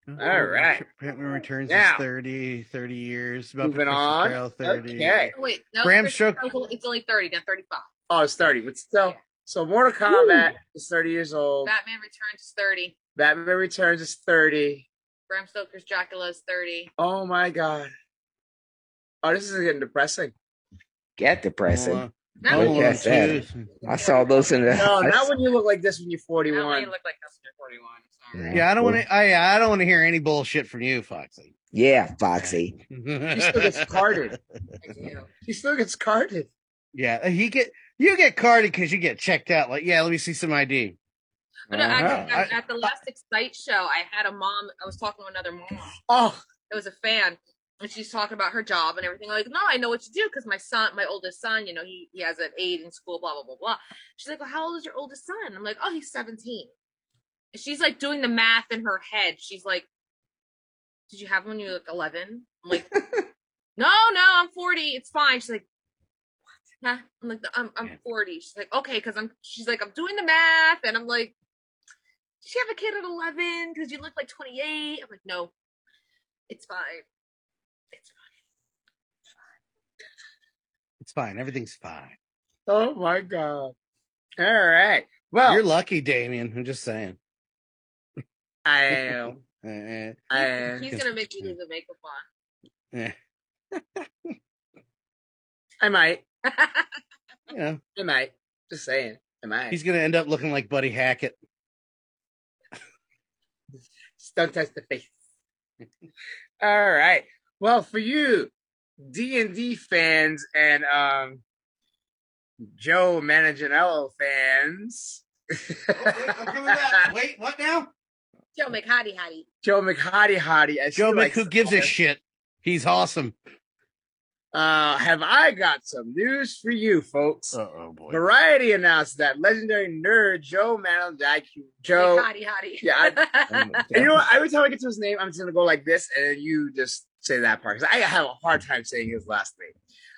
Oh, All right. Batman Returns Now. is 30, 30 years. Muppet Moving Christmas on. Carol, 30. Okay. Wait, no, Bram it's- Stoker- It's only 30, then 35. Oh, it's 30, but still. So Mortal Kombat is 30 years old. Batman Returns is 30. Batman Returns is 30. Bram Stoker's Dracula is 30. Oh my god. Oh, this is getting depressing. Get depressing. Now, Look Home that. I saw those in the No, I not s- when you look like this when you're now 41. you look like us when you're 41. Sorry. Yeah, I don't want to. I I don't want to hear any bullshit from you, Foxy. Yeah, Foxy. He still gets carded. I. He still gets carded. yeah, he get you get carded because you get checked out. Like, yeah, let me see some ID. But Uh-huh. at, at the last Excite show, I had a mom. I was talking to another mom. Oh, It was a fan, and she's talking about her job and everything. I'm like, no, I know what to do because my son, my oldest son, you know, he he has an aide in school. Blah blah blah blah. She's like, well, how old is your oldest son? I'm like, oh, he's 17. And she's like doing the math in her head. She's like, did you have him when you were like 11? I'm like, no, no, I'm 40. It's fine. She's like, what? Huh? I'm like, I'm I'm 40. She's like, okay, because I'm. She's like, I'm doing the math, and I'm like, did she have a kid at 11? Because you look like 28. I'm like, no, it's fine. It's fine. Everything's fine. oh my god. All right. Well, You're lucky, Damien. I'm just saying. I am. Uh, uh, I am. He's gonna make me leave the makeup on. yeah. I might. You know, I might. Just saying. I might. he's gonna end up looking like Buddy Hackett. Just don't touch the face. All right. Well, for you, D and D fans and um, Joe Manganiello fans. Wait, what now? Joe McHottie Hattie. Joe McHottie Hottie. as Joe he Mick, who gives call a shit? He's awesome. Uh, have I got some news for you, folks? oh boy. Variety announced that legendary nerd Joe Manganiello, Joe. McHottie Hattie. Yeah, I- you know what? Every time I get to his name, I'm just gonna go like this, and you just say that part because I have a hard time saying his last name.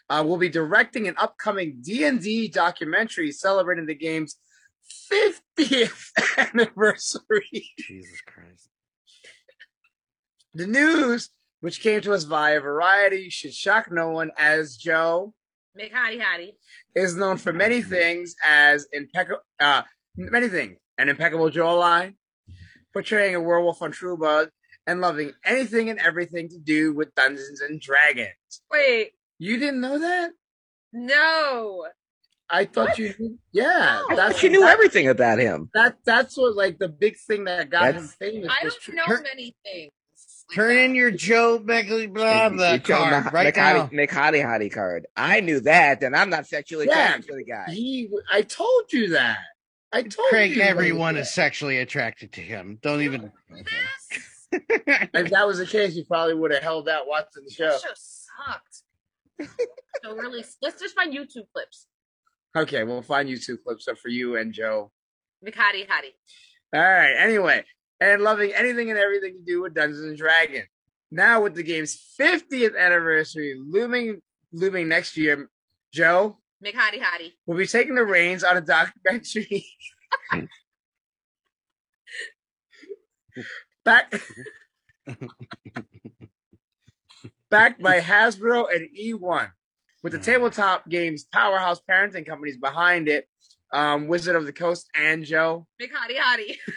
Uh, will be directing an upcoming D and D documentary celebrating the game's 50th anniversary. Jesus Christ. The news, which came to us via Variety, should shock no one, as Joe McHottie Hattie. is known for many things as impeccable, uh, many things, an impeccable jawline, portraying a werewolf on True Blood, and loving anything and everything to do with Dungeons and Dragons. Wait, You didn't know that? no. I thought you did. Yeah, No. That's thought you knew that, everything about him. That that's what like the big thing that got him That's- famous. I don't know Turn- many things. like Turn that. in your Joe Beckley blah You blah card the right now. McHottie, McHottie Hottie card. I knew that, and I'm not sexually Yeah. attracted to the guy. He, I told you that. I told Craig, you. everyone is sexually attracted to him. Don't even. Yes. If that was the case, you probably would have held out watching the show. That show sucked. so really, let's just find YouTube clips. Okay, we'll find YouTube clips up for you and Joe. McHottie Hattie. All right. Anyway, and loving anything and everything to do with Dungeons and Dragons. Now with the game's 50th anniversary looming looming next year, Joe McHottie Hattie. will be taking the reins on a documentary. Back backed by Hasbro and eOne, with the tabletop games powerhouse parenting companies behind it, um, Wizard of the Coast and Joe. McHottie Hattie.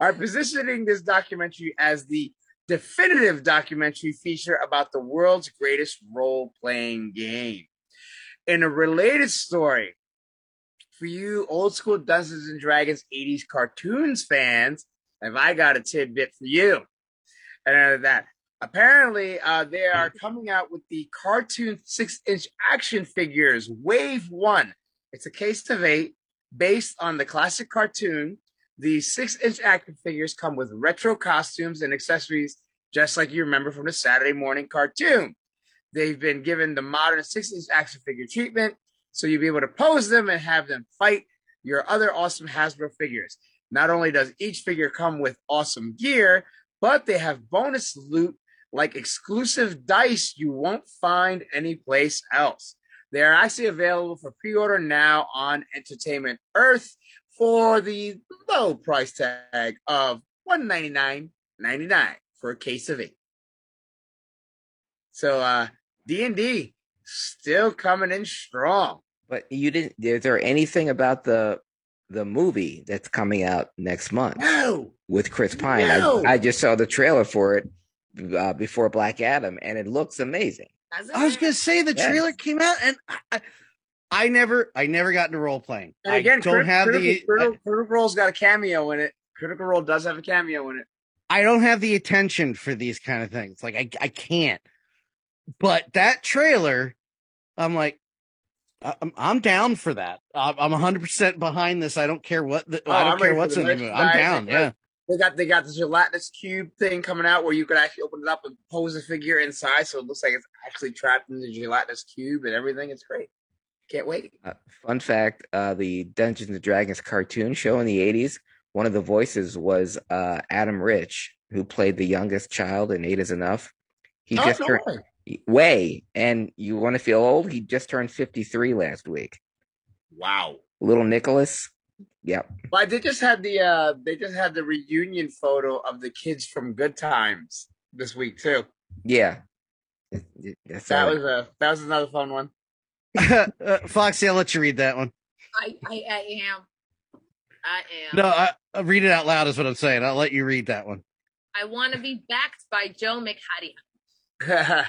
are positioning this documentary as the definitive documentary feature about the world's greatest role playing game. In a related story, for you old school Dungeons and Dragons 80s cartoons fans, have I got a tidbit for you? And out of that, apparently, uh, they are coming out with the cartoon six inch action figures, Wave One. It's a case of eight based on the classic cartoon. The six inch action figures come with retro costumes and accessories, just like you remember from the Saturday morning cartoon. they've been given the modern 60s action figure treatment, so you'll be able to pose them and have them fight your other awesome Hasbro figures. Not only does each figure come with awesome gear, but they have bonus loot like exclusive dice you won't find anyplace else. They are actually available for pre-order now on Entertainment Earth for the low price tag of $199.99 for a case of eight. So uh D&D still coming in strong. But you didn't. Is there anything about the the movie that's coming out next month No. with Chris Pine? No. I, I just saw the trailer for it uh, before Black Adam, and it looks amazing. I was gonna say the Yes. trailer came out, and I, I never, I never got into role playing. And I don't Crit- have Critical, the, Critical, Critical Role's got a cameo in it. Critical Role does have a cameo in it. I don't have the attention for these kind of things. Like I, I can't. But that trailer, I'm like, I- I'm, I'm down for that. I'm I'm 100 percent behind this. I don't care what the, Oh, I don't I'm care what's the in the movie. I'm down. and Yeah. They got they got the gelatinous cube thing coming out where you could actually open it up and pose a figure inside, so it looks like it's actually trapped in the gelatinous cube and everything. It's great. Can't wait. Uh, fun fact: uh, the Dungeons and Dragons cartoon show in the '80s, one of the voices was uh, Adam Rich, who played the youngest child in Eight Is Enough. He Oh, just no turned way. way, and you want to feel old? He just turned 53 last week. Wow. Little Nicholas. Yep. But they just had the uh they just had the reunion photo of the kids from Good Times this week too. Yeah. It- it- That's That all. was a that was another fun one. uh, Foxy, I'll let you read that one. I, I, I am. I am. No, I, I'll read it out loud. Is what I'm saying. I'll let you read that one. I want to be backed by Joe McHattie.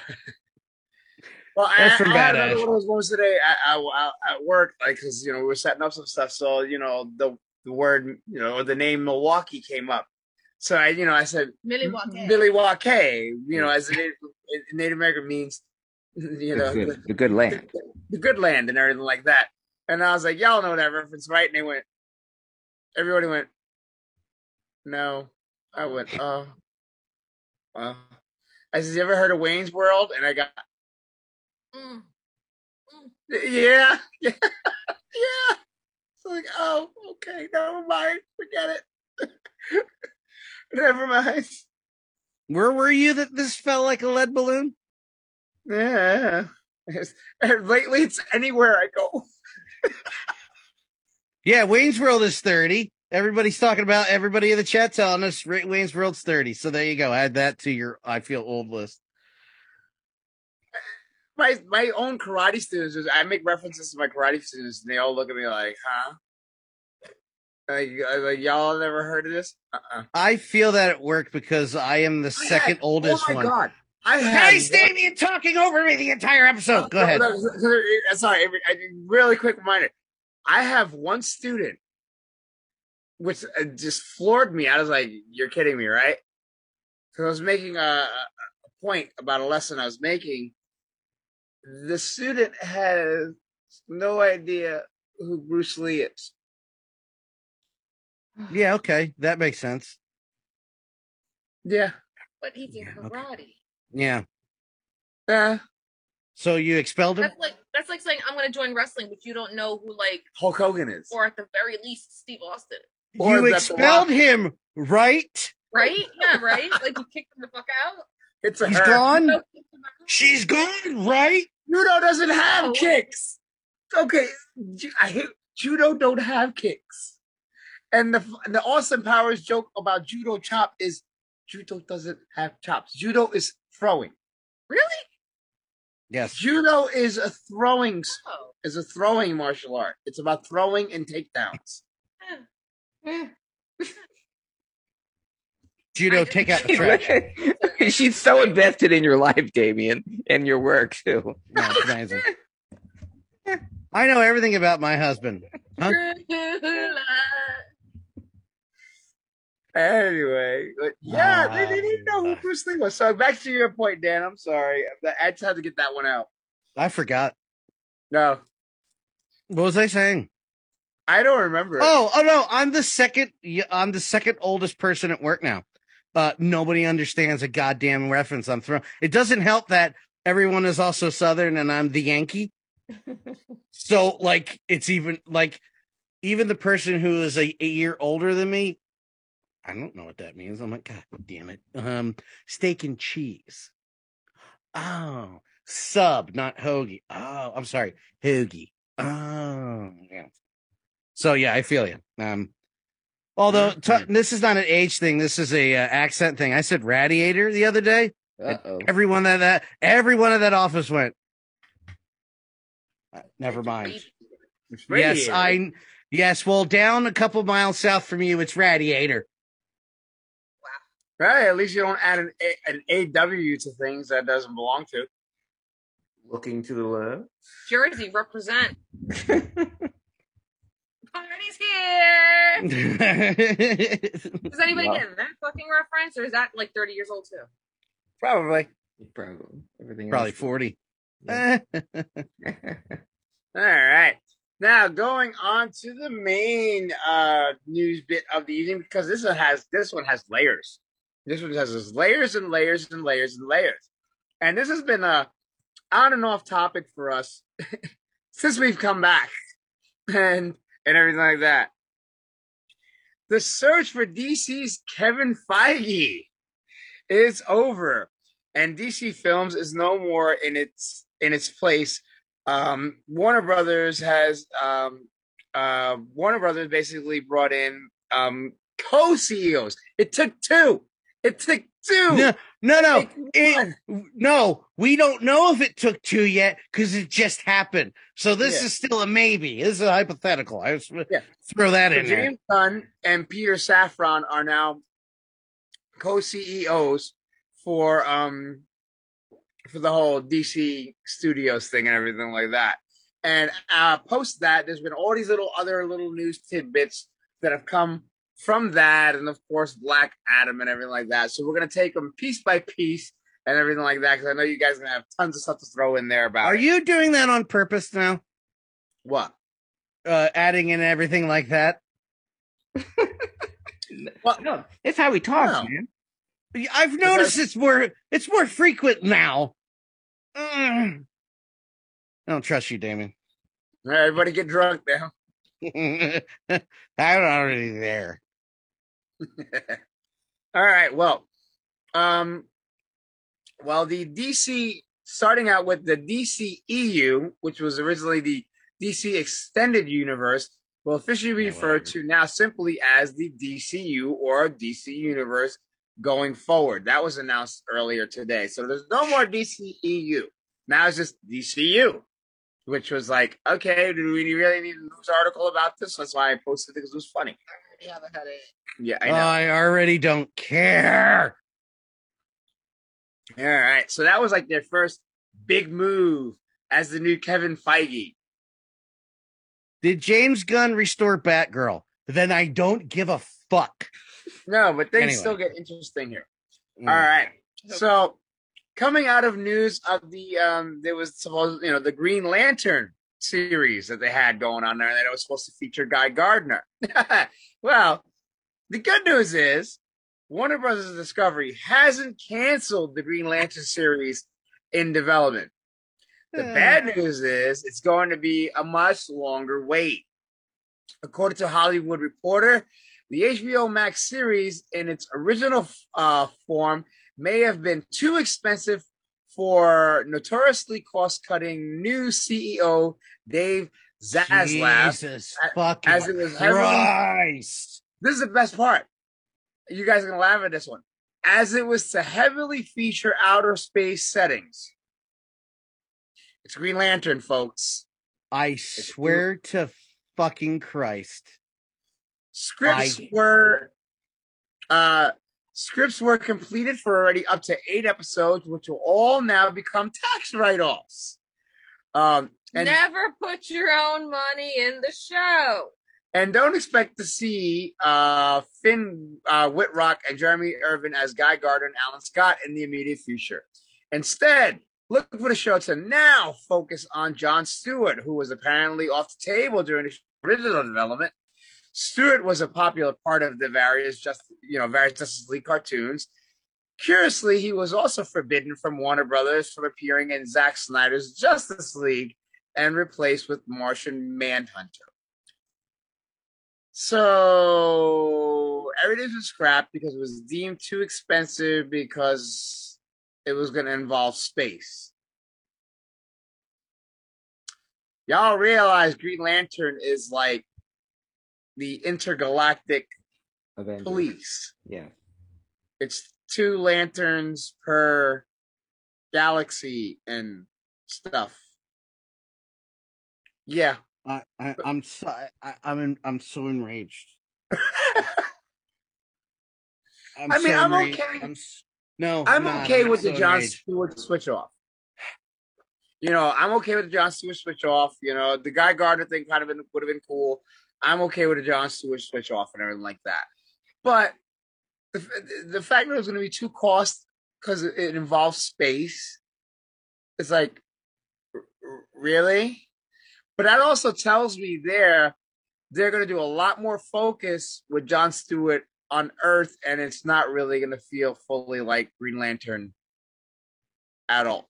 well, I, That's from I had Bad another one of those ones today I, I, I, at work, like because you know we were setting up some stuff, so you know the the word you know or the name Milwaukee came up. So I you know I said Milwaukee. Milwaukee, you know, as a Native, Native American means, you know, the, good, the good land. the, the good land and everything like that. And I was like, y'all know that reference, right? And they went, everybody went, no. I went, oh, well. I said, you ever heard of Wayne's World? And I got, Mm. yeah, yeah, yeah. So like, oh, okay, never mind, forget it. never mind. Where were you that this felt like a lead balloon? Yeah. And lately, it's anywhere I go. Yeah, Wayne's World is 30. Everybody's talking about everybody in the chat telling us Ra- Wayne's World's 30. So there you go. Add that to your I feel old list. my my own karate students, I make references to my karate students, and they all look at me like, "Huh?" Like, uh, like y'all never heard of this? Uh-uh. I feel that at work because I am the I second had- oldest oh my one. god! I had Hey, Damien talking over me the entire episode. Go ahead. No, no, no, no, Sorry, I- really quick reminder. I have one student, which uh, just floored me. I was like, "You're kidding me, right?" Because I was making a, a a point about a lesson I was making. The student has no idea who Bruce Lee is. Yeah, okay. That makes sense. Yeah. But he did Yeah, okay. karate. Yeah. Yeah. So you expelled him? That's like that's like saying I'm going to join wrestling, but you don't know who like, Hulk Hogan is. or at the very least, Steve Austin, Or You expelled him, right? right? Yeah, right. Like you kicked him the fuck out. It's a He's her. gone. Oh, She's gone, right? Judo doesn't have Oh. kicks. Okay, I hate judo. Don't have kicks. And the the Austin Powers joke about judo chop is judo doesn't have chops. Judo is throwing. Really? Yes. Judo is a throwing Oh. is a throwing martial art. It's about throwing and takedowns. Eh. Judo, take out the trash. She's so invested in your life, Damien, and your work too. No, it's amazing. I know everything about my husband. Huh? Anyway, but yeah, they, they didn't know who Bruce Lee was. So back to your point, Dan. I'm sorry. I just had to get that one out. I forgot. No, What was I saying? I don't remember. Oh, oh no! I'm the second. I'm the second oldest person at work now. Uh, nobody understands a goddamn reference I'm throwing. It doesn't help that everyone is also Southern, and I'm the Yankee. so like, it's even like, even the person who is a, a year older than me, I don't know what that means. I'm like, God damn it. Um, steak and cheese. Oh, sub, not hoagie. Oh, I'm sorry, hoagie. Oh, yeah. So yeah, I feel you. Um, although t- this is not an age thing, this is a uh, accent thing. I said radiator the other day. Uh-oh. Everyone that that every one of that office went. Uh, Never mind. It's Yes. I. Yes, well, down a couple miles south from you, it's radiator. Right, at least you don't add an, A- an AW to things that doesn't belong to. Looking to the left. Jersey represent. Party's here. Does anybody Wow. get that fucking reference, or is that like 30 years old too? Probably. Probably. Everything Probably else. forty. Yeah. All right. Now going on to the main uh news bit of the evening because this one has this one has layers. This one has this layers and layers and layers and layers. And this has been a on and off topic for us since we've come back and and everything like that. The search for DC's Kevin Feige is over, and DC Films is no more in its in its place. Um, Warner Brothers has um, uh, Warner Brothers basically brought in um, co-CEOs. It took two. It took two. no, no, no, it, no. We don't know if it took two yet because it just happened. So this Yeah. is still a maybe. This is a hypothetical. I just Yeah. throw that So in there. James Gunn and Peter Safran are now co-CEOs for um for the whole DC Studios thing and everything like that. And uh post that, there's been all these little other little news tidbits that have come from that, and of course Black Adam and everything like that. So we're gonna take them piece by piece and everything like that because I know you guys are gonna have tons of stuff to throw in there about. Are it. you doing that on purpose now? what? Uh, adding in everything like that? Well, No, it's how he talks, No. man. I've noticed it's more it's more frequent now. Mm. I don't trust you, Damon. everybody get drunk now. I'm already there. All right. Well, um, well, the DC starting out with the DC EU, which was originally the DC Extended Universe, will officially be referred to now simply as the DCU or DC Universe going forward. That was announced earlier today. So there's no more DCEU. Now it's just DCU, which was like, okay, do we really need a news article about this? That's why I posted it because it was funny. Yeah, I had it. Yeah, I know. I already don't care. All right. So that was like their first big move as the new Kevin Feige. Did James Gunn restore Batgirl? Then I don't give a fuck. No, but things Anyway. still get interesting here. Mm. All right. So coming out of news of the um there was supposed you know the Green Lantern series that they had going on there that it was supposed to feature Guy Gardner. well, the good news is Warner Brothers Discovery hasn't canceled the Green Lantern series in development. The bad news is it's going to be a much longer wait. According to Hollywood Reporter, the HBO Max series in its original uh, form may have been too expensive for notoriously cost-cutting new CEO Dave Zaslav. Jesus a- fucking as it was heavily- Christ. This is the best part. You guys are gonna laugh at this one. As it was to heavily feature outer space settings. It's Green Lantern, folks. I swear to fucking Christ. Scripts I- were uh scripts were completed for already up to eight episodes, which will all now become tax write-offs. Um and Never put your own money in the show. and don't expect to see uh Finn uh Wittrock and Jeremy Irvine as Guy Gardner and Alan Scott in the immediate future. Instead, look for the show to now focus on John Stewart, who was apparently off the table during the original development. Stewart was a popular part of the various just you know various Justice League cartoons, Curiously, he was also forbidden from Warner Brothers from appearing in Zack Snyder's Justice League and replaced with Martian Manhunter. So everything was scrapped because it was deemed too expensive because it was going to involve space. Y'all realize Green Lantern is like the intergalactic Avengers. police. Yeah. It's two lanterns per galaxy and stuff. Yeah. I, I I'm so I, I'm in, I'm so enraged. I'm I mean, so I'm enraged. okay. I'm s- no, I'm not. okay with so the John enraged. Stewart switch off. You know, I'm okay with the John Stewart switch off. You know, the Guy Gardner thing kind of been, would have been cool. I'm okay with the John Stewart switch off and everything like that. But the, the fact that it was going to be too cost because it, involves space, it's like, really? But that also tells me there they're going to do a lot more focus with John Stewart on Earth, and it's not really going to feel fully like Green Lantern at all.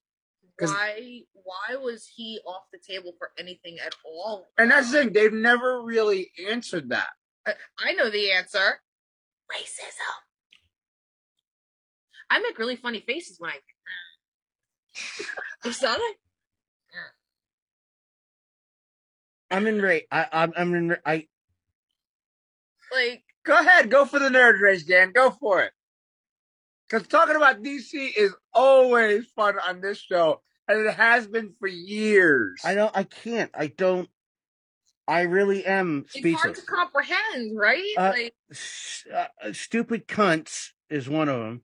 Why why was he off the table for anything at all? And that's the thing; they've never really answered that. I, I know the answer. Racism. I make really funny faces when I. You saw that? I'm enraged. I, I'm I'm in, I Like Go ahead, go for the nerd rage, Dan. Go for it. Because talking about DC is always fun on this show, and it has been for years. I don't I can't. I don't. I really am it's hard to comprehend, right? Uh, like uh, stupid cunts is one of them.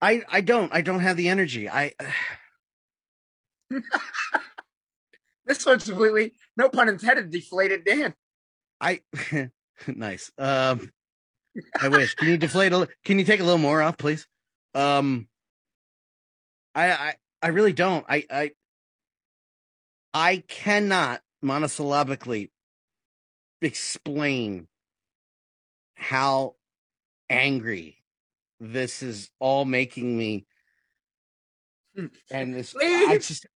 I I don't I don't have the energy. I This one's completely, no pun intended, deflated Dan. I nice. Um, I wish. Can you deflate a? Can you take a little more off, please? Um, I I I really don't. I I I cannot monosyllabically explain how angry this is all making me. And this, I Please. just,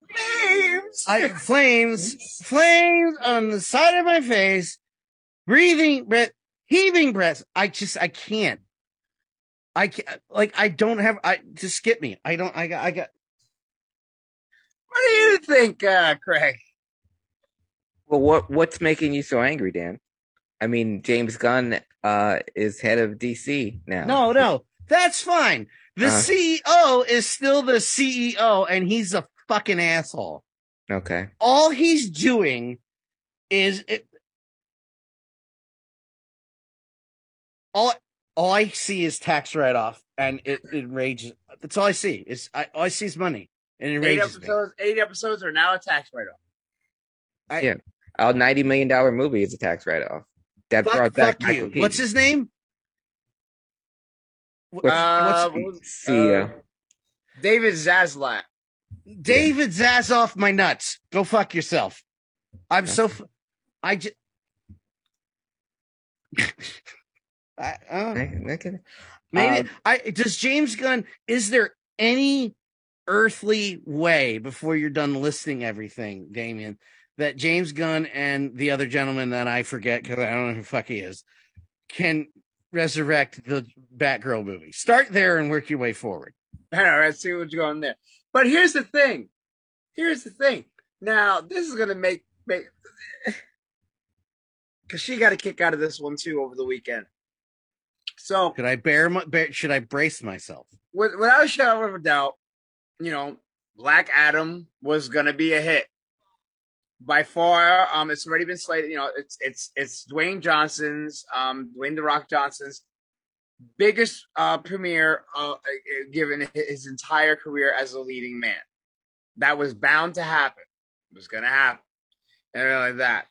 Names! I flames, flames on the side of my face, breathing breath, heaving breaths. I just, I can't. I can't, like, I don't have, I just skip me. I don't, I got, I got, what do you think, uh, Craig? Well, what what's making you so angry, Dan? I mean, James Gunn uh, is head of DC now. no, no, that's fine. The Uh. CEO is still the CEO and he's a fucking asshole. Okay. All he's doing is it, all, all I see is tax write off and it, it enrages. That's all I see is I, all I see is money and it Eight enrages me. episodes, eight episodes are now a tax write-off. I- Yeah. A ninety million dollar movie is a tax write off. That Fuck, brought back fuck you. What's his name? Wh- What's- Uh, what's- CEO? David Zaslav. David Zazoff my nuts. Go fuck yourself. I'm so. F- I just. I, uh, maybe Um, I does James Gunn. Is there any earthly way before you're done listing everything, Damien, that James Gunn and the other gentleman that I forget because I don't know who the fuck he is can resurrect the Batgirl movie? Start there and work your way forward. All right, see what's going there. But here's the thing. Here's the thing. Now, this is gonna make make because she got a kick out of this one too over the weekend. So, Could I bear, my, bear should I brace myself? with, without a shadow of a doubt, you know, Black Adam was gonna be a hit by far. Um, it's already been slated. You know, it's it's it's Dwayne Johnson's, um, Dwayne the Rock Johnson's biggest uh premiere uh, uh, given his entire career as a leading man. That was bound to happen. It was gonna happen, and like that.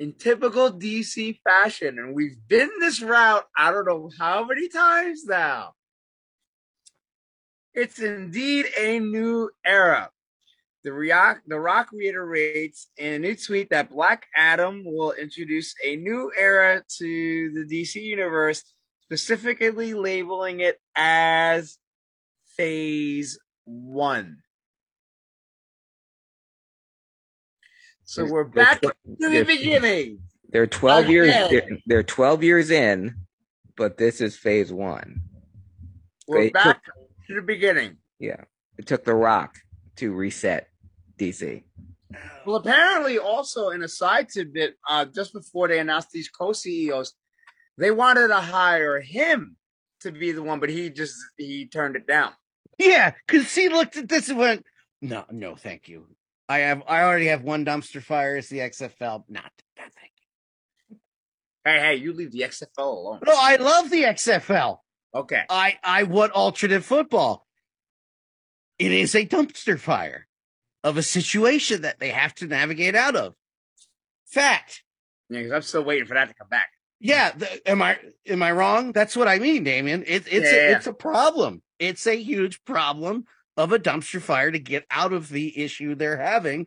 In typical DC fashion, and we've been this route. I don't know how many times now. It's indeed a new era. The Rock, the Rock reiterates in a new tweet that Black Adam will introduce a new era to the DC universe specifically labeling it as phase one. So we're back to the beginning. They're 12 years they're, they're 12 years in, but this is phase 1. We're They back to the beginning. Yeah. It took The Rock to reset DC. Well, apparently, also in a side tidbit, uh, just before they announced these co-CEOs, they wanted to hire him to be the one, but he just he turned it down. Yeah, because he looked at this and went, "No, no, thank you. I have, I already have one dumpster fire. It's the XFL. Not, not thank you. Hey, hey, you leave the XFL alone. No, I love the XFL. Okay. I, I want alternate football. It is a dumpster fire of a situation that they have to navigate out of. Fact. Yeah, because I'm still waiting for that to come back. Yeah, the, am I am I wrong? That's what I mean, Damien. It, it's Yeah, a, yeah. it's a problem. It's a huge problem of a dumpster fire to get out of the issue they're having.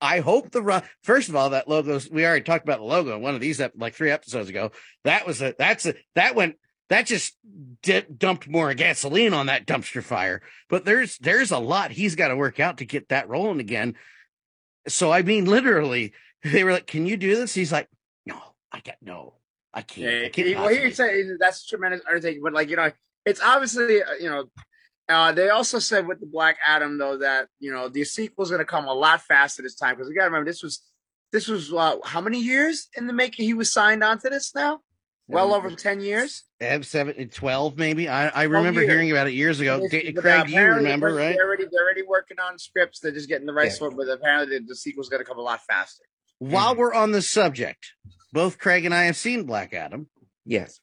I hope the run. First of all, that logo. We already talked about the logo in one of these like three episodes ago. That was a. That's a. That went. That just di- dumped more gasoline on that dumpster fire. But there's there's a lot he's got to work out to get that rolling again. So I mean, literally, they were like, "Can you do this?" He's like, "No, I got no, I can't. I can't he, well, he possibly." said that's a tremendous undertaking, but like you know, it's obviously uh, you know. Uh, they also said with the Black Adam though that you know the sequel's going to come a lot faster this time because we got to remember this was this was uh, how many years in the making he was signed onto this now? Well um, over ten years. Have seven, eh, 12 maybe. I, I remember hearing about it years ago. Craig, you remember, right? They're already they're already working on scripts. They're just getting the right Yeah. sort. But apparently the, the sequel's going to come a lot faster. While mm-hmm. we're on the subject, both Craig and I have seen Black Adam. Yes.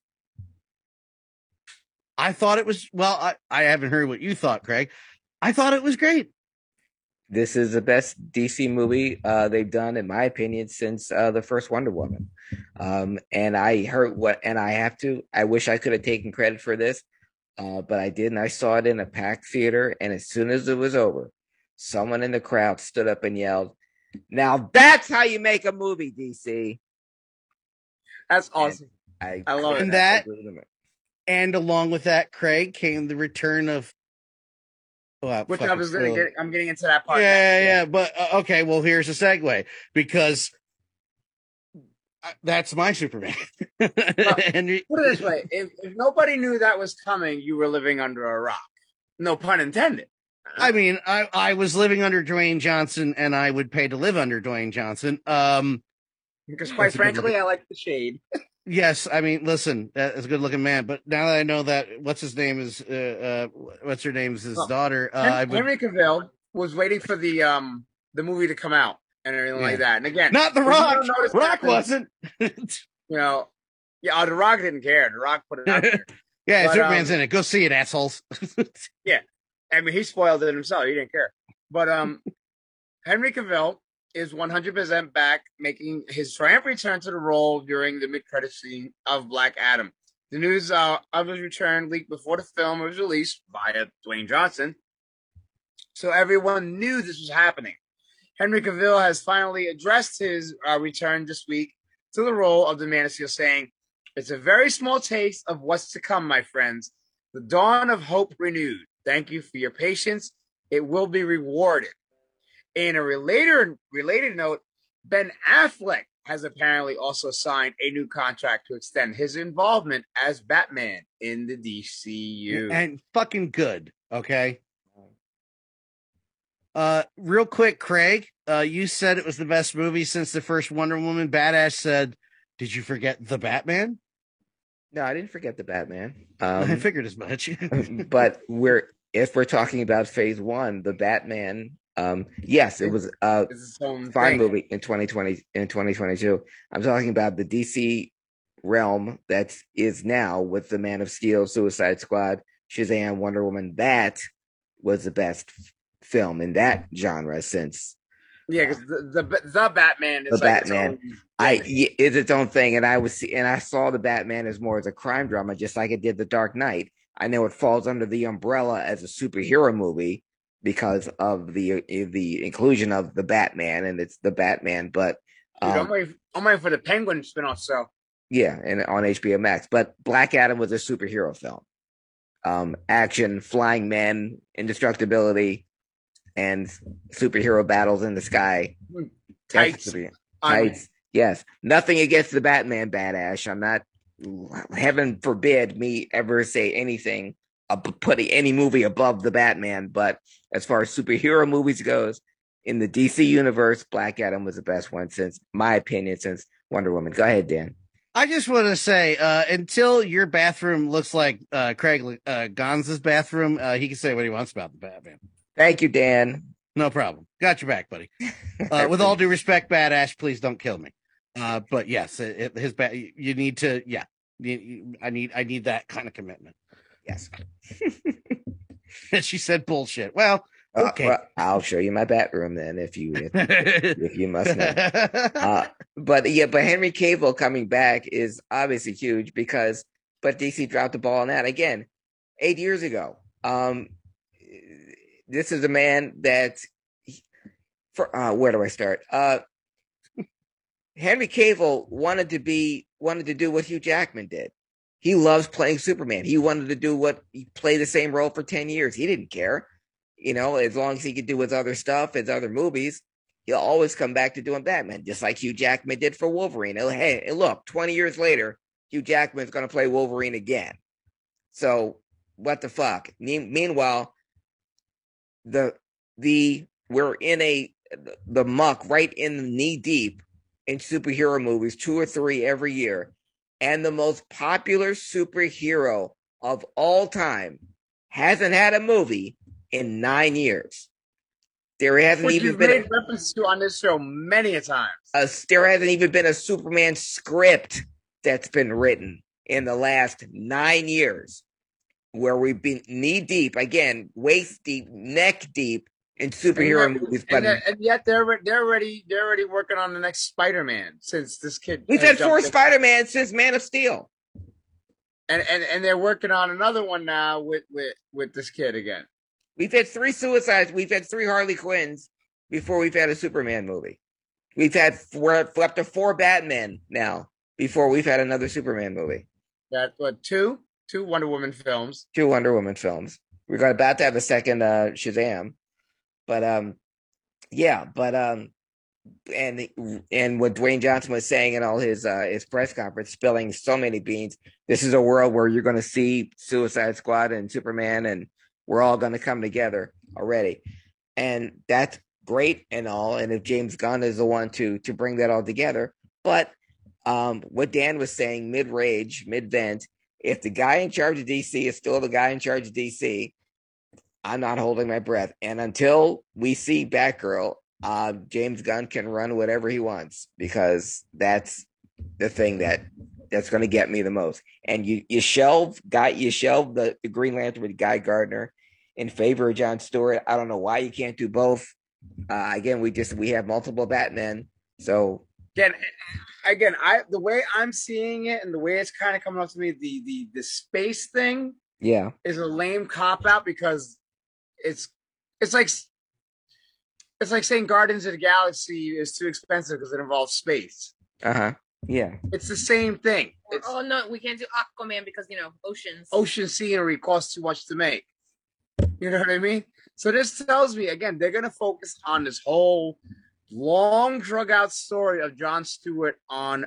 I thought it was well. I, I haven't heard what you thought, Craig. I thought it was great. This is the best DC movie uh, they've done, in my opinion, since uh, the first Wonder Woman. Um, and I heard what, and I have to. I wish I could have taken credit for this, uh, but I didn't. I saw it in a packed theater, and as soon as it was over, someone in the crowd stood up and yelled, "Now that's how you make a movie, DC!" That's awesome. I, I love it. And that- And along with that, Craig came the return of. Well, Which I was going to get. I'm getting into that part. yeah, next. yeah. But uh, okay, well, here's a segue because uh, that's my Superman. Henry, Put it this way: if, if nobody knew that was coming, you were living under a rock. No pun intended. I mean, I, I was living under Dwayne Johnson, and I would pay to live under Dwayne Johnson. Um, Because quite That's a good frankly. I like the shade. yes, I mean, listen, that is a good looking man. But now that I know that what's his name is, uh, uh what's her name is his Well, daughter. Uh, I Hen- would, Henry Cavill was waiting for the um the movie to come out and everything Yeah. like that. And again, not the Rock. Rock wasn't. You know, yeah, oh, the Rock didn't care. The Rock put it out there. yeah, Superman's um, in it. Go see it, assholes. Yeah, I mean, he spoiled it himself. He didn't care. But um, Henry Cavill is 100% back, making his triumphant return to the role during the mid-credit scene of Black Adam. The news uh, of his return leaked before the film was released via Dwayne Johnson, so everyone knew this was happening. Henry Cavill has finally addressed his uh, return this week to the role of the Man of Steel, saying, "It's a very small taste of what's to come, my friends. The dawn of hope renewed. Thank you for your patience. It will be rewarded." In a related related note, Ben Affleck has apparently also signed a new contract to extend his involvement as Batman in the DCU. and fucking good. Okay. Uh, real quick, Craig. Uh, you said it was the best movie since the first Wonder Woman. Badass said, "Did you forget the Batman?" No, I didn't forget the Batman. I Um, figured as much. but we're if we're talking about Phase One, the Batman. Um, yes, it was it's its own fine thing. movie in 2020 in 2022 i'm talking about the dc realm that is now with the man of steel suicide squad shazam wonder woman that was the best film in that genre since Yeah, because the, the the Batman is The like its Batman. own i it's its own thing and i was and i saw the batman as more as a crime drama just like it did the dark knight i know it falls under the umbrella as a superhero movie because of the the inclusion of the batman and it's the batman but Dude, um, I'm, waiting, I'm waiting for the Penguin spinoff. So Yeah, and on HBO Max. But Black Adam was a superhero film. Um, action, flying men, indestructibility, and superhero battles in the sky. Tights. super- I- Tights. Yes. Nothing against the Batman badass. I'm not heaven forbid me ever say anything ab- putting any movie above the Batman, but as far as superhero movies goes, in the DC universe, Black Adam was the best one since my opinion since Wonder Woman. Go ahead, Dan. I just want to say, uh, until your bathroom looks like uh, Craig uh, Gonz's bathroom, uh, he can say what he wants about the Batman. Thank you, Dan. No problem. Got your back, buddy. Uh, with all due respect, Badass, please don't kill me. Uh, but yes, it, it- his ba- you need to, yeah. You, you- I need, I need that kind of commitment. Yes. And she said bullshit. Well, Uh, Okay. well, I'll show you my bathroom then if you if, if you must know. Uh, but yeah, but Henry Cavill coming back is obviously huge because, but DC dropped the ball on that again eight years ago. Um, this is a man that, for uh, where do I start? Uh, Henry Cavill wanted to be wanted to do what Hugh Jackman did. He loves playing Superman. He wanted to do what he play the same role for ten years. He didn't care, you know, as long as he could do his other stuff, his other movies he'll always come back to doing Batman, just like Hugh Jackman did for Wolverine. Hey, look, 20 years later, Hugh Jackman's going to play Wolverine again. So, what the fuck? Me- meanwhile, the the we're in a the muck right in the knee deep in superhero movies, two or three every year, and the most popular superhero of all time hasn't had a movie in nine years. There hasn't Which even been a- reference to on this show many a times. a, there hasn't even been a Superman script that's been written in the last nine years, where we've been knee deep again, waist deep, neck deep in superhero and, movies. and, But yet- and yet they're they're already they're already working on the next Spider-Man since this kid. we've had four. Spider Man since Man of Steel. and, and and they're working on another one now with with with this kid again. We've had three suicides. We've had three Harley Quinns before we've had a Superman movie. We've had four, up to four Batmen now before we've had another Superman movie. That what two two Wonder Woman films. two Wonder Woman films. We're about to have a second uh Shazam. But um yeah, but um and and what Dwayne Johnson was saying in all his uh his press conference, spilling so many beans. This is a world where you're gonna see Suicide Squad and Superman and we're all gonna come together already. And that's great and all. And if James Gunn is the one to to bring that all together, but um what Dan was saying mid rage, mid vent, if the guy in charge of DC is still the guy in charge of DC, I'm not holding my breath. And until we see Batgirl, uh, James Gunn can run whatever he wants because that's the thing that that's going to get me the most. And you you shelve guy you shelve the, the Green Lantern with Guy Gardner in favor of John Stewart. I don't know why you can't do both. Uh, again, we just we have multiple Batmen, so Again, again, I the way I'm seeing it and the way it's kind of coming up to me, the the the space thing yeah, is a lame cop out because it's it's like it's like saying Guardians of the Galaxy is too expensive because it involves space. uh huh, yeah, It's the same thing. Or, It's oh no, we can't do Aquaman because you know oceans. ocean scenery costs too much to make. You know what I mean? So this tells me again they're gonna focus on this whole long drug out story of John Stewart on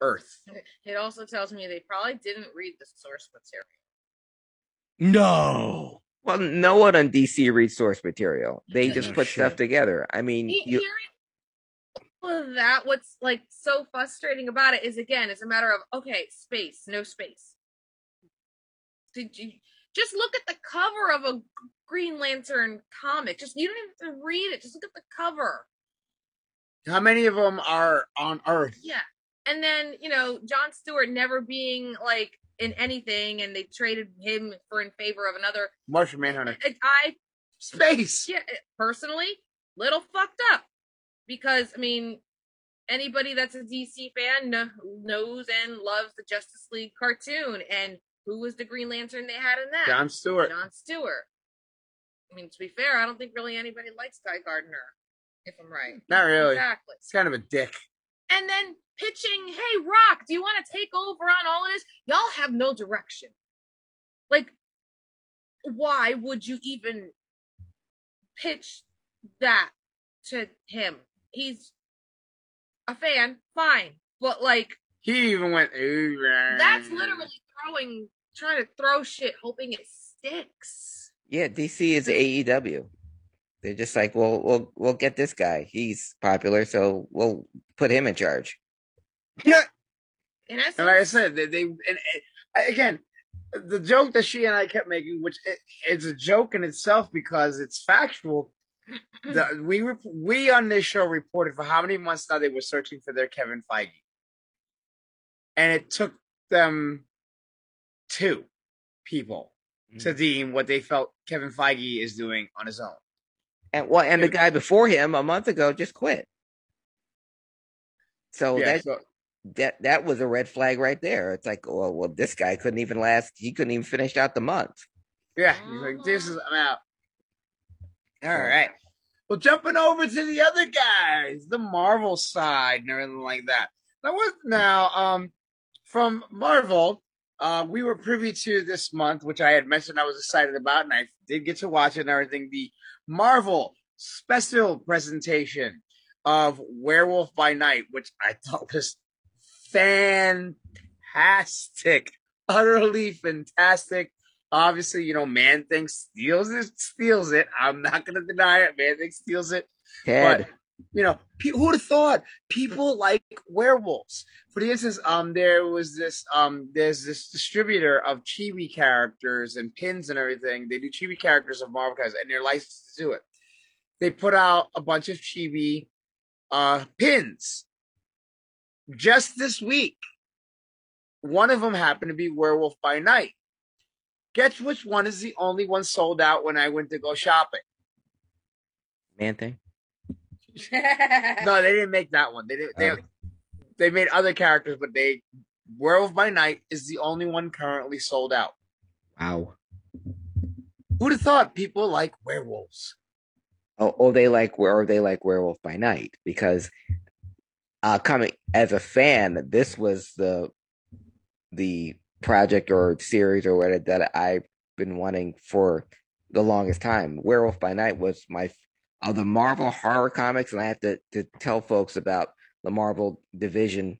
Earth. It also tells me they probably didn't read the source material. no. Well, no one on DC reads source material. They Yeah, just no put shit. stuff together. I mean, He- you, hearing that, what's like so frustrating about it is again, it's a matter of okay, space, no space. Did you just look at the cover of a Green Lantern comic? Just you don't even have to read it. Just look at the cover. How many of them are on Earth? Yeah. And then, you know, John Stewart never being like in anything and they traded him for in favor of another. Martian Manhunter. I, I Space. yeah, personally, little fucked up because I mean, anybody that's a DC fan knows and loves the Justice League cartoon. And who was the Green Lantern they had in that? John Stewart. John Stewart. I mean, to be fair, I don't think really anybody likes Guy Gardner, if I'm right. Not really. Exactly. It's kind of a dick. And then pitching, "Hey, Rock, do you want to take over on all of this?" Y'all have no direction. Like, why would you even pitch that to him? He's a fan, fine, but like He even went. "Ooh, that's literally throwing, trying to throw shit, hoping it sticks. Yeah, DC is AEW. They're just like, well, we'll we'll get this guy. He's popular, so we'll put him in charge. Yeah, In essence, and like I said, they, they and, and again, the joke that she and I kept making, which it, it's a joke in itself because it's factual. The, we we on this show reported for how many months now they were searching for their Kevin Feige, and it took them two people to mm-hmm. deem what they felt Kevin Feige is doing on his own. And well, and the guy before him a month ago just quit. So yeah, that so, that that was a red flag right there. It's like, well, well, this guy couldn't even last. He couldn't even finish out the month. yeah, he's like, this is I'm out. All right. Well, jumping over to the other guys, the Marvel side and everything like that. Now, what now? Um, from Marvel, uh, we were privy to this month, which I had mentioned I was excited about, and I did get to watch it and everything. The Marvel special presentation of Werewolf by Night, which I thought was fantastic, utterly fantastic. Obviously, you know, Man Thing steals it, steals it. I'm not gonna deny it. Man Thing steals it. Ted, But you know, pe- who would have thought people like werewolves? For instance, um, there was this um, there's this distributor of chibi characters and pins and everything. They do chibi characters of Marvel guys, and they're licensed to do it. They put out a bunch of chibi uh pins just this week. One of them happened to be Werewolf by Night. Guess which one is the only one sold out when I went to go shopping? man thing. No, they didn't make that one. They didn't. They, Oh. they made other characters, but they Werewolf by Night is the only one currently sold out. Wow. Who'd have thought people like werewolves? Oh, oh, they like where or they like Werewolf by Night because uh coming as a fan, this was the the project or series or whatever that I've been wanting for the longest time. Werewolf by Night was my of the Marvel horror comics, and I have to to tell folks about the Marvel division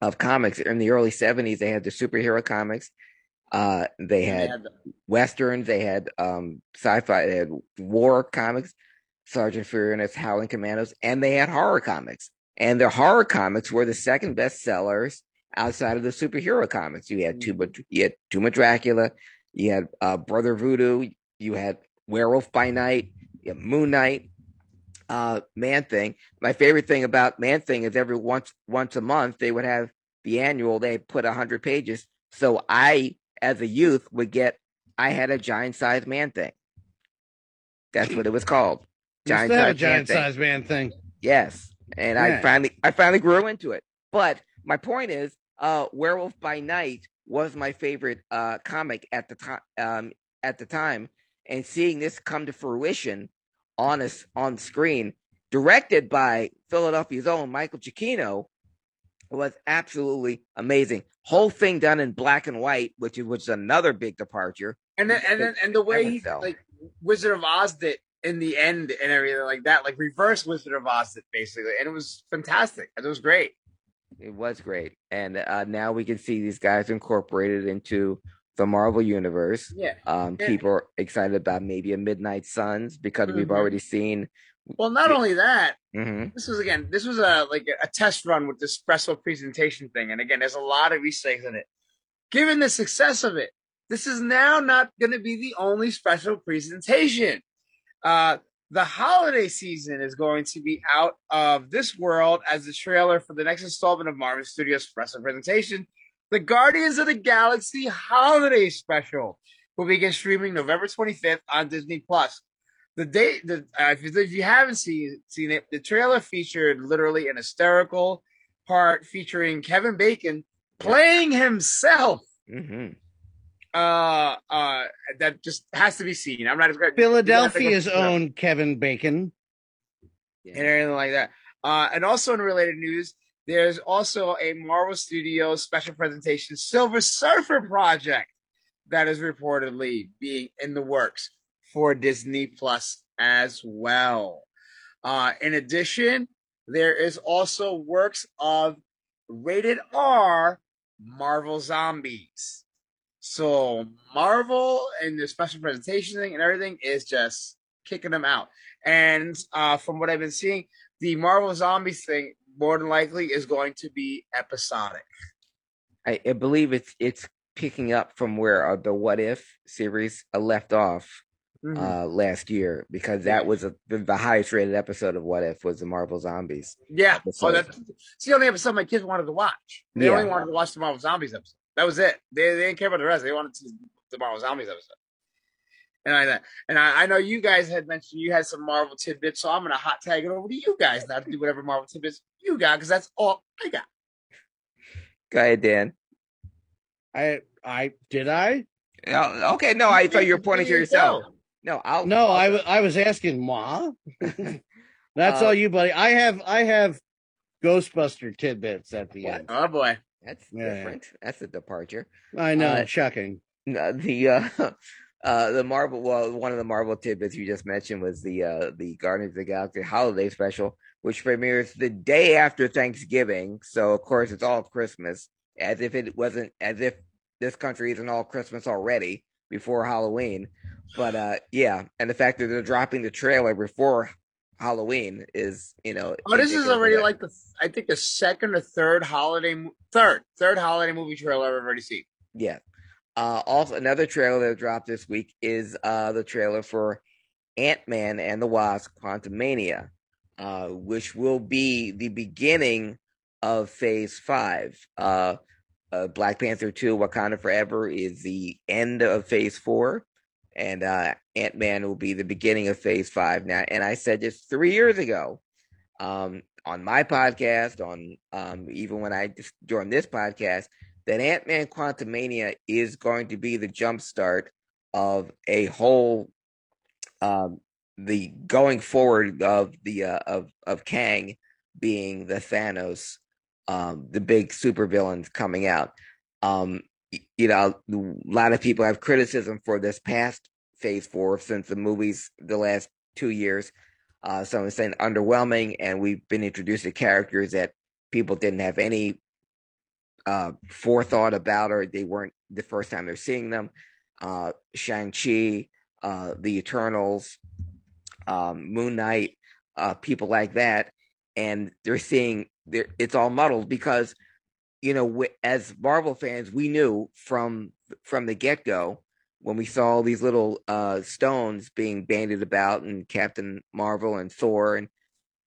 of comics. In the early seventies, they had the superhero comics. Uh, they And had the- westerns. They had um sci-fi. They had war comics, Sergeant Furious, Howling Commandos, and they had horror comics. And the horror comics were the second best sellers outside of the superhero comics. You had Tuma, you had Tomb of Dracula, you had uh, Brother Voodoo, you had Werewolf by Night, you Moon Knight, uh, Man Thing. My favorite thing about Man Thing is every once once a month they would have the annual. They put a hundred pages, so I, as a youth, would get. I had a giant sized Man Thing. That's what it was called. Giant sized Man giant Thing. size man thing. Yes, and I finally I finally grew into it. But my point is, uh, Werewolf by Night was my favorite uh comic at the time. Um, at the time, and seeing this come to fruition on us on screen, directed by Philadelphia's own Michael Giacchino, was absolutely amazing. Whole thing done in black and white, which is which is another big departure. and then and then and the way he like Wizard of Oz did in the end and everything like that, like reverse Wizard of Oz did basically, and it was fantastic. It was great. It was great, and uh, now we can see these guys incorporated into the Marvel universe. Yeah. Um, Yeah. people are excited about maybe a Midnight Suns because we've Mhm. already seen. Well, not only that, Mhm. this was again, this was a like a test run with this special presentation thing, and again, there's a lot of Easter eggs in it. Given the success of it, this is now not going to be the only special presentation. Uh, the holiday season is going to be out of this world as the trailer for the next installment of Marvel Studios' special presentation, the Guardians of the Galaxy Holiday Special, will begin streaming November 25th on Disney Plus. The date, the uh, if, you, if you haven't seen seen it, the trailer featured literally an hysterical part featuring Kevin Bacon playing himself. Mhm. Uh, uh, that just has to be seen. I'm not going Philadelphia's own Kevin Bacon. and everything like that. Uh, and also in related news, there's also a Marvel Studios special presentation Silver Surfer project that is reportedly being in the works for Disney Plus as well. Uh, in addition, there is also works of rated R Marvel Zombies. So Marvel and the special presentation thing and everything is just kicking them out. And uh, from what I've been seeing, the Marvel Zombies thing more than likely is going to be episodic. I, I believe it's it's picking up from where uh, the What If series uh, left off Mhm. uh, last year because that was a, the, the highest rated episode of What If was the Marvel Zombies. yeah, oh, that's it's the only episode my kids wanted to watch. They Yeah. only wanted to watch the Marvel Zombies episode. That was it. They, they didn't care about the rest. They wanted to the Marvel Zombies episode. And I and I, I know you guys had mentioned you had some Marvel tidbits, so I'm gonna hot tag it over to you guys now to do whatever Marvel tidbits you got because that's all I got. Go ahead, Dan. I I did I? Oh, okay, no, I thought you were pointing to yourself. No, I'll No, I I'll- was was asking Ma. That's Uh, all you, buddy. I have I have Ghostbuster tidbits at the What? end. Oh boy. That's Yeah. different. That's a departure. I know, Uh, shocking. No, the uh, uh, the Marvel. Well, one of the Marvel tidbits you just mentioned was the uh, the Guardians of the Galaxy holiday special, which premieres the day after Thanksgiving. So of course it's all Christmas, as if it wasn't, as if this country isn't all Christmas already before Halloween. But uh, yeah, and the fact that they're dropping the trailer before Halloween is, you know, Oh, this is already like the I think the second or third holiday third third holiday movie trailer I've already seen. Yeah. Uh, also, another trailer that dropped this week is uh, the trailer for Ant Man and the Wasp: Quantumania, uh, which will be the beginning of Phase Five. Uh, uh, Black Panther Two: Wakanda Forever is the end of Phase Four, and uh, Ant Man will be the beginning of Phase Five. Now, and I said this three years ago um, on my podcast, on um, even when I just joined this podcast that Ant Man Quantumania is going to be the jumpstart of a whole um the going forward of the uh, of of Kang being the Thanos um the big supervillains coming out. Um you know, a lot of people have criticism for this past phase 4 since the movies the last 2 years. Uh some are saying underwhelming and we've been introduced to characters that people didn't have any uh forethought about or they weren't the first time they're seeing them. Uh shang-chi uh the eternals um moon knight uh people like that. And they're seeing they're, it's all muddled because you know w- as marvel fans we knew from from the get-go when we saw all these little uh stones being bandied about and captain marvel and thor and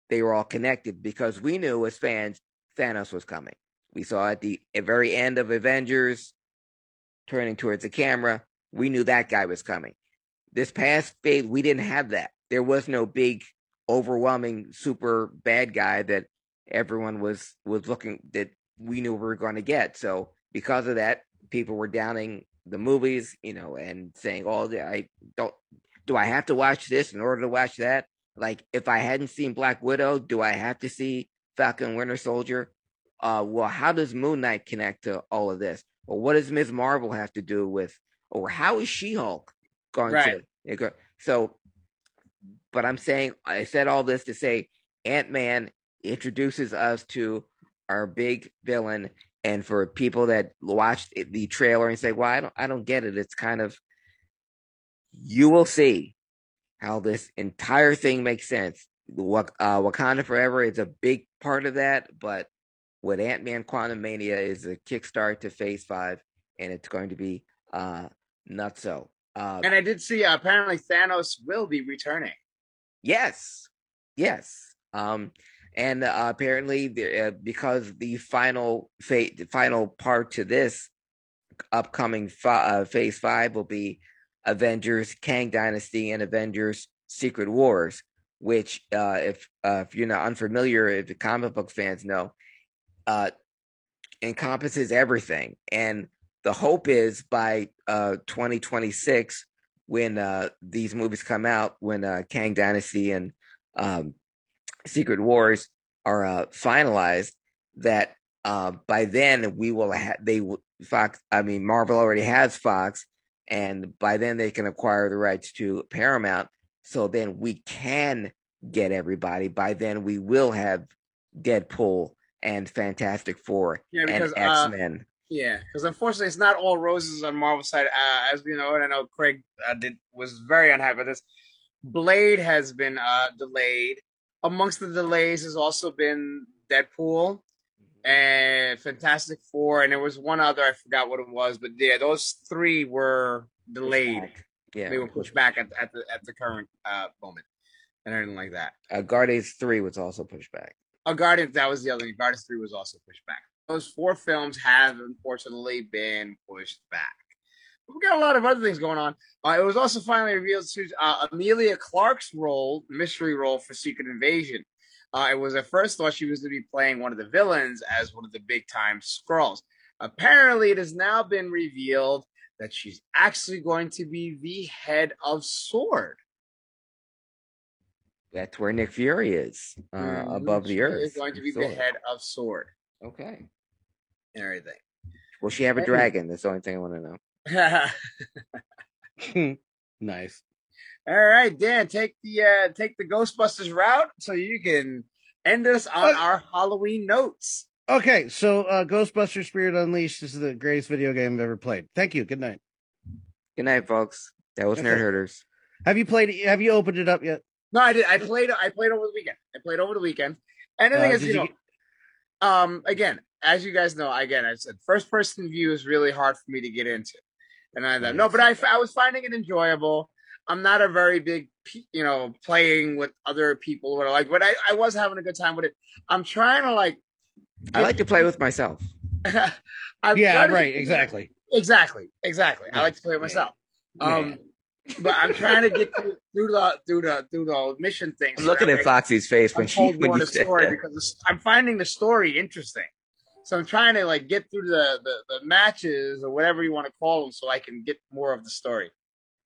they were all connected because we knew as fans thanos was coming we saw at the very end of Avengers turning towards the camera. We knew that guy was coming. This past phase, we didn't have that. There was no big, overwhelming, super bad guy that everyone was was looking that we knew we were going to get. So because of that, people were downing the movies, you know, and saying, "Oh, I don't. Do I have to watch this in order to watch that?" Like, if I hadn't seen Black Widow, do I have to see Falcon Winter Soldier? Uh, well, how does Moon Knight connect to all of this? Or what does Ms. Marvel have to do with, or how is She Hulk going Right. to? So, but I'm saying, I said all this to say Ant Man introduces us to our big villain. And for people that watched the trailer and say, well, I don't, I don't get it. It's kind of, you will see how this entire thing makes sense. Wak- uh, Wakanda Forever is a big part of that, but with Ant Man Quantumania is a kickstart to Phase Five, and it's going to be uh not so. Uh, And I did see uh, apparently Thanos will be returning. yes, yes. Um, and uh, apparently, the, uh, because the final fate, the final part to this upcoming fi- uh, Phase Five will be Avengers Kang Dynasty and Avengers Secret Wars, which, uh, if uh, if you're not unfamiliar, if the comic book fans know, uh, encompasses everything. And the hope is by uh, 2026, when uh, these movies come out, when uh, Kang Dynasty and um, Secret Wars are uh, finalized, that uh, by then we will have they will Fox. I mean, Marvel already has Fox, and by then they can acquire the rights to Paramount. So then we can get everybody. By then we will have Deadpool and Fantastic Four Yeah, and because, uh, X Men. Yeah, because unfortunately, it's not all roses on Marvel side. Uh, as we know, and I know Craig uh, did was very unhappy with this. Blade has been uh, delayed. Amongst the delays has also been Deadpool and Fantastic Four, and there was one other I forgot what it was, but yeah, those three were delayed. Yeah, They were pushed back at, at the at the current uh, moment, and everything like that. Uh, Guardians Three was also pushed back. Oh, Guardians, that was the other thing. Guardians 3 was also pushed back. Those four films have unfortunately been pushed back. But we got a lot of other things going on. Uh, it was also finally revealed to uh, Emilia Clarke's role, mystery role for Secret Invasion. Uh, it was at first thought she was going to be playing one of the villains as one of the big time Skrulls. Apparently, it has now been revealed that she's actually going to be the head of Sword. That's where Nick Fury is, uh, Mhm. above the earth. Is going to be the head of Sword Okay. and everything. Will she have a dragon? That's the only thing I want to know. nice. All right, Dan, take the uh take the Ghostbusters route so you can end us on Uh, our Halloween notes. Okay, so uh, Ghostbusters Spirit Unleashed is the greatest video game I've ever played. Thank you. Good night. Good night, folks. That was Okay. Nerd Herders. Have you played? Have you opened it up yet? No, I did. I played. I played over the weekend. I played over the weekend. And the Uh, thing is, you you know, get- um, again, as you guys know, again, I said first person view is really hard for me to get into, and I no, but I I was finding it enjoyable. I'm not a very big, you know, playing with other people or like, but I I was having a good time with it. I'm trying to like. I like to play with myself. Yeah, trying to- right. Exactly. Exactly, exactly. I like to play it Yeah. myself. Yeah. Um, but I'm trying to get through, through the through the through the mission things. I'm looking at Foxy's face when I'm she when you the said story that. because I'm finding the story interesting. So I'm trying to like get through the, the the matches or whatever you want to call them, so I can get more of the story.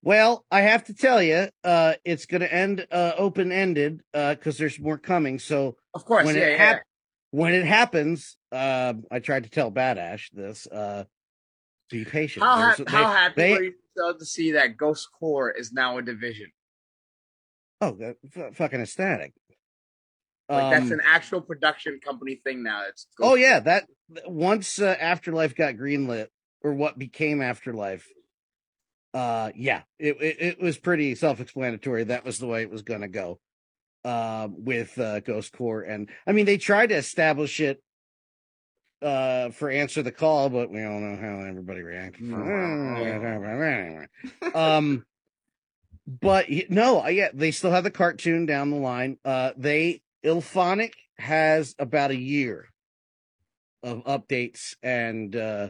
Well, I have to tell you, uh, it's going to end uh, open ended because there's more coming. So Of course, when yeah, it yeah. hap- when it happens, uh, I tried to tell Badash this. Uh, be patient. How, ha- There's- how they- happy they- you to see that Ghost Corps is now a division? Oh, that- f- fucking ecstatic. Like that's Um, an actual production company thing now. It's Oh yeah, that once uh, Afterlife got greenlit, or what became Afterlife. Uh, yeah, it it, it was pretty self-explanatory. That was the way it was going to go. Um, with uh, Ghost Corps, and I mean, they tried to establish it uh for answer the call but we all know how everybody reacted. Um but no uh, yeah they still have the cartoon down the line. Uh they IllFonic has about a year of updates and uh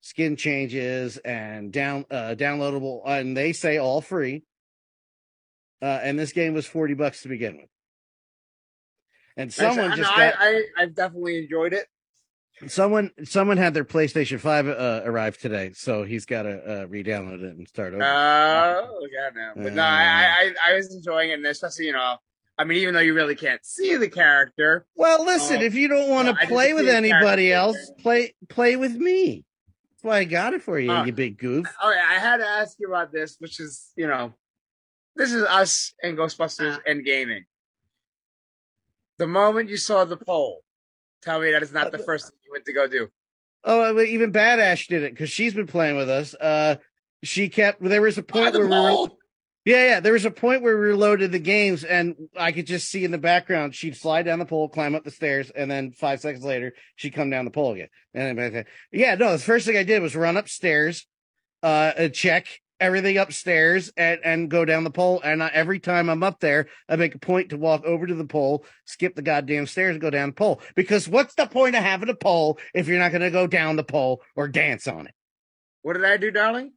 skin changes and down uh downloadable and they say all free. Uh and this game was 40 bucks to begin with. And someone I, just I, got I I've definitely enjoyed it. Someone someone had their PlayStation 5 uh, arrive today so he's got to uh re-download it and start over Oh, God, no. But no, I, I, I was enjoying it, and especially, you know, I mean, even though you really can't see the character, Well, listen, Oh, if you don't want to just play with anybody character. else, play play with me. That's why I got it for you, Uh, you big goof. oh, yeah, I had to ask you about this, which is, you know, this is us and Ghostbusters and gaming. The moment you saw the poll, tell me that is not the first you went to go do. Oh, well, even Badash did it because she's been playing with us. Uh, she kept. There was a point the where we were, yeah, yeah. There was a point where we reloaded the games, and I could just see in the background she'd slide down the pole, climb up the stairs, and then five seconds later she'd come down the pole again. And then, yeah, no, the first thing I did was run upstairs, uh, uh, check everything upstairs, and and go down the pole. And I, every time I'm up there, I make a point to walk over to the pole, skip the goddamn stairs, and go down the pole. Because what's the point of having a pole if you're not going to go down the pole or dance on it? What did I do, darling?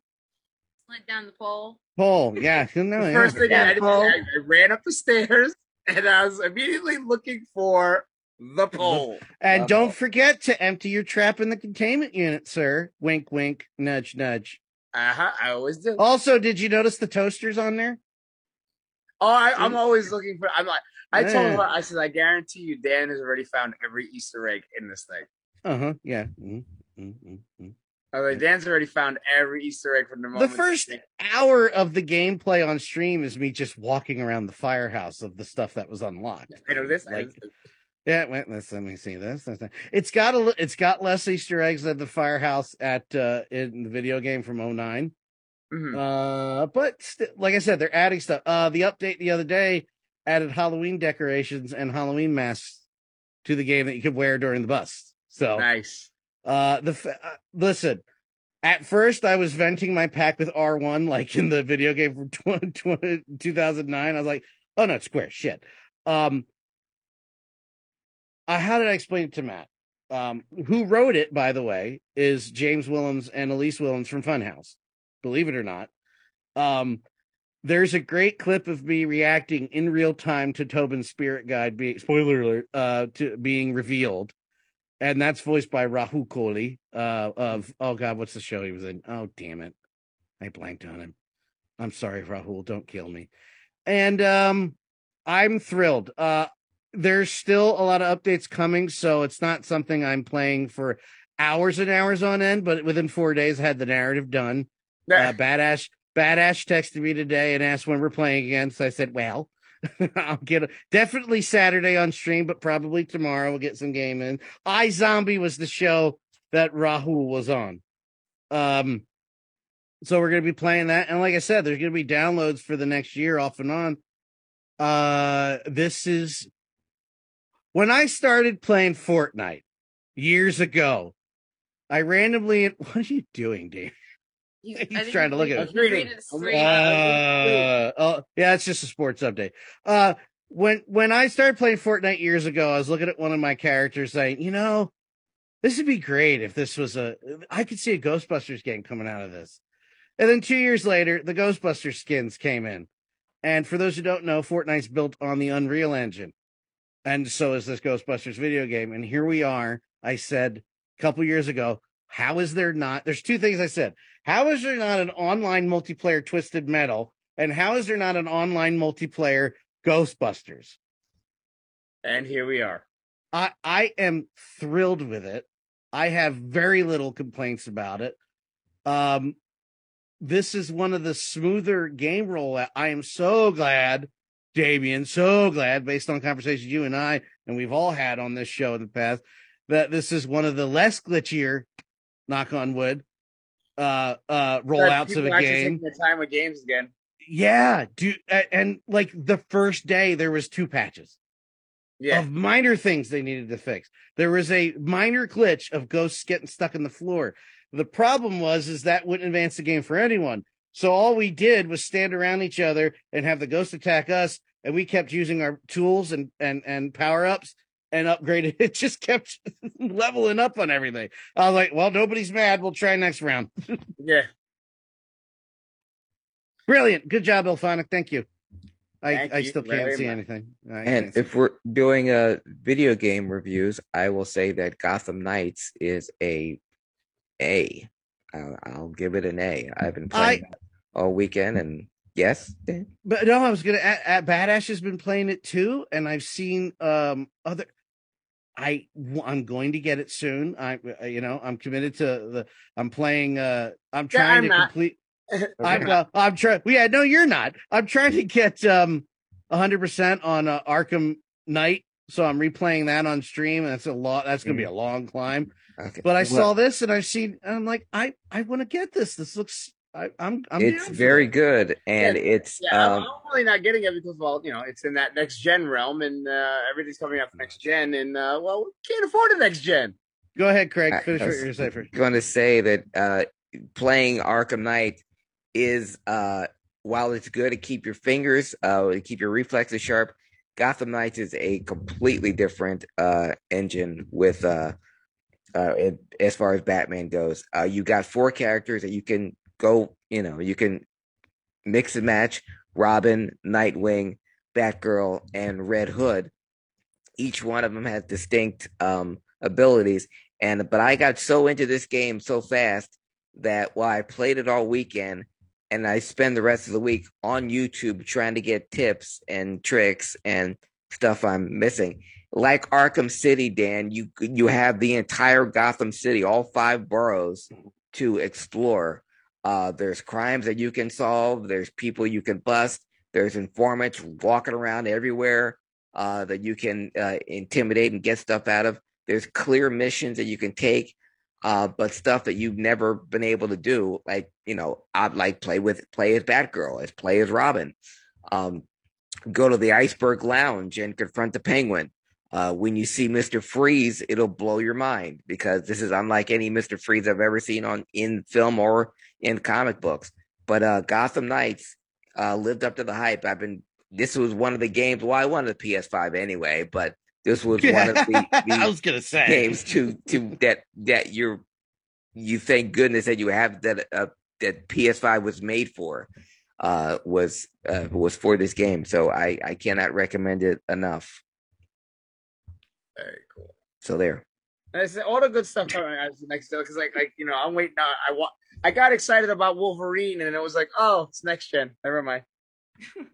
Went down the pole. Pole, yeah. No, The yeah. first thing I did, pole. I, I ran up the stairs, and I was immediately looking for the pole. And Uh-oh. don't forget to empty your trap in the containment unit, sir. Wink, wink, nudge, nudge. Uh huh. I always do. Also, did you notice the toasters on there? Oh, I, I'm always looking for. I'm like, I told Yeah. her, I said, I guarantee you, Dan has already found every Easter egg in this thing. Uh huh. Yeah. Mhm, mhm, mhm, mhm. I was like, Dan's already found every Easter egg from the moment. The first hour of the gameplay on stream is me just walking around the firehouse of the stuff that was unlocked. I know this. I know this. Yeah, wait, let's let me see this. It's got a it's got less Easter eggs than the firehouse at uh in the video game from 9 Mhm. Uh, but st- like I said, they're adding stuff. Uh, the update the other day added Halloween decorations and Halloween masks to the game that you could wear during the bus. So Nice. uh, the f- uh, listen. At first, I was venting my pack with R1, like in the video game from 20, 20 2009. I was like, "Oh no, it's square shit." Um, uh, how did I explain it to Matt? Um, who wrote it, by the way, is James Willems and Elise Willems from Funhaus. Believe it or not. Um, there's a great clip of me reacting in real time to Tobin's spirit guide being spoiler alert uh to being revealed. And that's voiced by Rahul Kohli uh of oh god, what's the show he was in? Oh damn it. I blanked on him. I'm sorry, Rahul, don't kill me. And um I'm thrilled. Uh there's still a lot of updates coming, so it's not something I'm playing for hours and hours on end, but within four days I had the narrative done. Uh, Badass Badass texted me today and asked when we're playing again. So I said, "Well, I'll get a, definitely Saturday on stream, but probably tomorrow we'll get some game in." iZombie was the show that Rahul was on. Um, so we're gonna be playing that, and like I said, there's gonna be downloads for the next year off and on. Uh, this is when I started playing Fortnite years ago. I randomly, what are you doing, Dave? He's, He's trying to look at it. Reading. reading a I'm- screen. Uh, oh, yeah, it's just a sports update. Uh, when when I started playing Fortnite years ago, I was looking at one of my characters saying, you know, this would be great if this was a. I could see a Ghostbusters game coming out of this. And then two years later, the Ghostbusters skins came in. And for those who don't know, Fortnite's built on the Unreal Engine, and so is this Ghostbusters video game. And here we are. I said a couple years ago, how is there not? There's two things I said. How is there not an online multiplayer Twisted Metal? And how is there not an online multiplayer Ghostbusters? and here we are. I I am thrilled with it. I have very little complaints about it. Um this is one of the smoother game rollout. I am so glad, Damien, so glad based on conversations you and I and we've all had on this show in the past that this is one of the less glitchier knock on wood uh uh rollouts of a game. their time with games again. Yeah, a- and like the first day there was two patches Yeah. of minor things they needed to fix. There was a minor glitch of ghosts getting stuck in the floor. The problem was is that wouldn't advance the game for anyone. So all we did was stand around each other and have the ghost attack us, and we kept using our tools and and and power ups and upgraded. It just kept leveling up on everything. I was like, well, nobody's mad. We'll try next round. yeah. Brilliant. Good job, IllFonic. Thank you. I, Thank I you still can't see much. anything. I And see- if we're doing uh video game reviews, I will say that Gotham Knights is a A. I'll, I'll give it an A. I've been playing that all weekend, and yes, Dan? But no, I was gonna. At, at Badass has been playing it too, and I've seen um other. I I'm going to get it soon. I uh, you know I'm committed to the. I'm playing. uh I'm Yeah, trying I'm to not. complete. I'm well, I'm trying. Yeah, no, you're not. I'm trying to get um 100 percent on uh, Arkham Knight, so I'm replaying that on stream, and that's a lot. That's gonna be a long climb. Okay. But I Well, saw this, and I've seen. And I'm like, I I want to get this. This looks. I, I'm. I'm it's very it. good, and Yeah, it's Yeah, I'm- um, I'm really not getting it because, well, you know, it's in that next gen realm, and uh, everything's coming out for next gen, and uh, well, we can't afford the next gen. Go ahead, Craig. Finish I what was you're gonna say going to say that uh, playing Arkham Knight is uh, while it's good to keep your fingers, uh, to keep your reflexes sharp. Gotham Knights is a completely different uh, engine with uh, uh, it, as far as Batman goes. Uh, you got four characters that you can go, you know, you can mix and match Robin, Nightwing, Batgirl, and Red Hood. Each one of them has distinct um, abilities. And but I got so into this game so fast that while I played it all weekend and I spend the rest of the week on YouTube trying to get tips and tricks and stuff I'm missing. Like Arkham City, Dan, you you have the entire Gotham City, all five boroughs to explore. Uh, there's crimes that you can solve. There's people you can bust. There's informants walking around everywhere uh, that you can uh, intimidate and get stuff out of. There's clear missions that you can take, uh, but stuff that you've never been able to do, like you know, I'd like play with play as Batgirl, as play as Robin. Um, go to the Iceberg Lounge and confront the Penguin. Uh, when you see Mister Freeze, it'll blow your mind because this is unlike any Mister Freeze I've ever seen on in film or in comic books. But uh, Gotham Knights uh, lived up to the hype. I've been. This was one of the games. Well, I wanted the PS5 anyway, but this was one of the, I was gonna say games to to that that you're you thank goodness that you have that uh, that PS5 was made for uh was uh, was for this game. So I I cannot recommend it enough. Very cool. So there. And it's all the good stuff coming out next because like like you know I'm waiting. I I, wa- I got excited about Wolverine and it was like oh it's next gen. Never mind.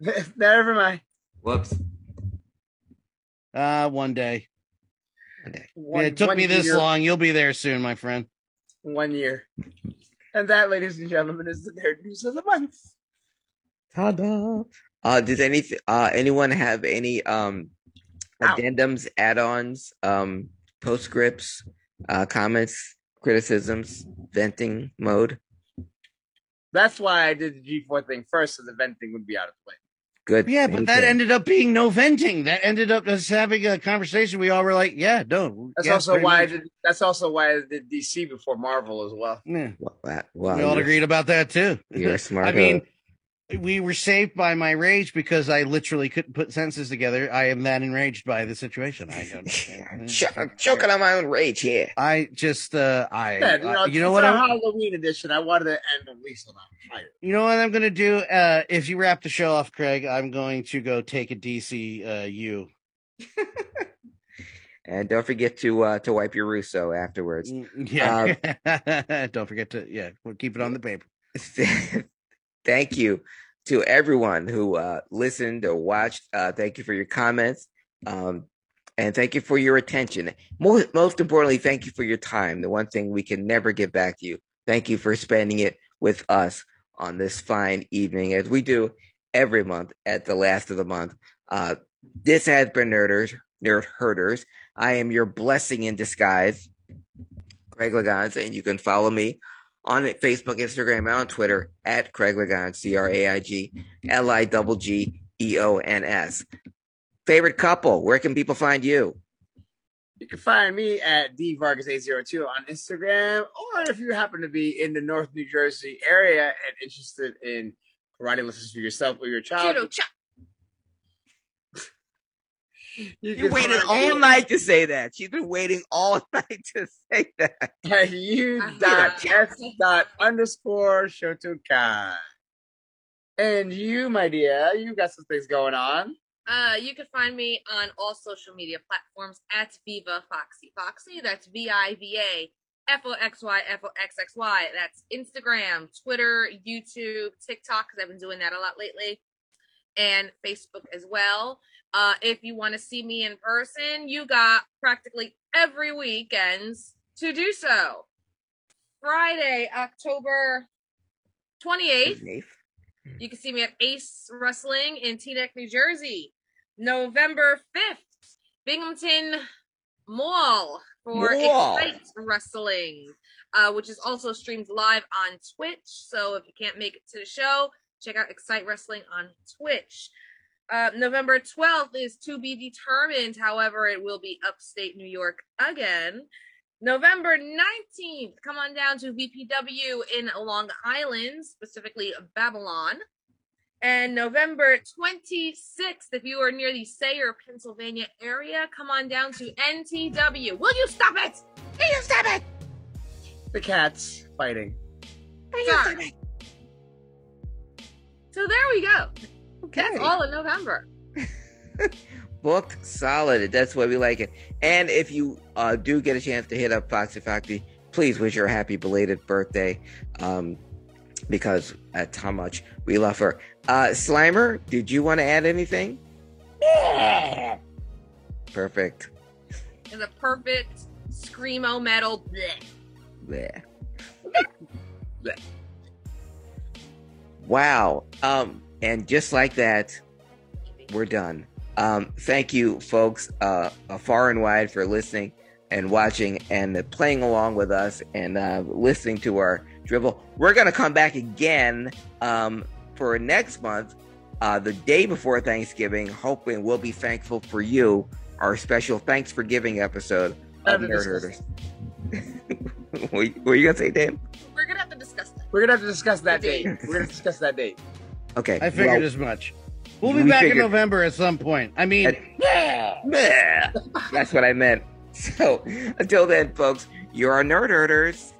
Never mind. Whoops. uh, one day. One, it took me this year, long. You'll be there soon, my friend. One year. And that, ladies and gentlemen, is the nerd news of the month. Ta-da. Uh does any uh anyone have any um Ow. addendums, add-ons, um postscripts, uh comments, criticisms, venting mode? That's why I did the G4 thing first, so the venting thing would be out of the way. Good. Yeah, but that thinking. ended up being no venting. That ended up us having a conversation. We all were like, "Yeah, no." That's yeah, also pretty why I did. That's also why I did DC before Marvel as well. Yeah, Well, that- well, we all agreed about that too. You're smart. I mean, we were saved by my rage because I literally couldn't put sentences together. I am that enraged by the situation. I I'm don't. I'm choking on my own rage here. I just, uh, I, Yeah, you know, uh, you know what? a I'm, Halloween edition, I wanted to end at least on a fire. you know what I'm going to do? Uh, if you wrap the show off, Craig, I'm going to go take a DC, uh, U. And don't forget to uh, to wipe your Russo afterwards. Mm, Yeah. don't forget to, yeah, we'll keep it on the paper. Thank you to everyone who uh, listened or watched. Uh, thank you for your comments. Um, and thank you for your attention. Most, most importantly, thank you for your time. The one thing we can never give back to you. Thank you for spending it with us on this fine evening, as we do every month at the last of the month. Uh, this has been Nerders, Nerd Herders. I am your blessing in disguise, Greg Lagans, and you can follow me on Facebook, Instagram, and on Twitter at Craig Lagans, C R A I G L I G G E O N S. Favorite couple, where can people find you? You can find me at dvargas802 on Instagram, or if you happen to be in the North New Jersey area and interested in karate lessons for yourself or your child, Judo chop. You You waited find all night to say that. She's been waiting all night to say that. at you dot s dot underscore shotokai. And you, my dear, you got some things going on. Uh, you can find me on all social media platforms at Viva Foxy Foxy. That's V I V A F O X Y F O X X Y. That's Instagram, Twitter, YouTube, TikTok, because I've been doing that a lot lately, and Facebook as well. Uh, if you want to see me in person, you got practically every weekends to do so. Friday, October 28th. You can see me at Ace Wrestling in Teaneck, New Jersey. November 5th, Binghamton Mall for Mall. Excite Wrestling, uh, which is also streamed live on Twitch. So if you can't make it to the show, check out Excite Wrestling on Twitch. Uh, November 12th is to be determined. However, it will be upstate New York again. November 19th, come on down to VPW in Long Island, specifically Babylon. And November 26th, if you are near the Sayre, Pennsylvania area, come on down to NTW. Will you stop it? Will you stop it? The cats fighting. Sorry. So there we go. That's all in November. Booked solid. That's why we like it. And if you uh, do get a chance to hit up Foxy Foxy, please wish her a happy belated birthday. Um, because that's how much we love her. Uh, Slimer, did you want to add anything? Perfect. And the perfect screamo metal. bleh. Bleh. Bleh. Wow. Um, and just like that, we're done. Um, thank you, folks, uh, far and wide, for listening and watching and playing along with us and uh, listening to our dribble. We're going to come back again um, for next month, uh, the day before Thanksgiving, hoping we'll be thankful for you, our special Thanks for Giving episode of Nerd Herders. what what you going to say, Dan? We're have to. We're gonna have to discuss that date. date. We're gonna discuss that date. Okay. I figured well, as much. We'll be we back figured- in November at some point. I mean, At- Bleh. That's what I meant. So until then, folks, you're our nerd herders.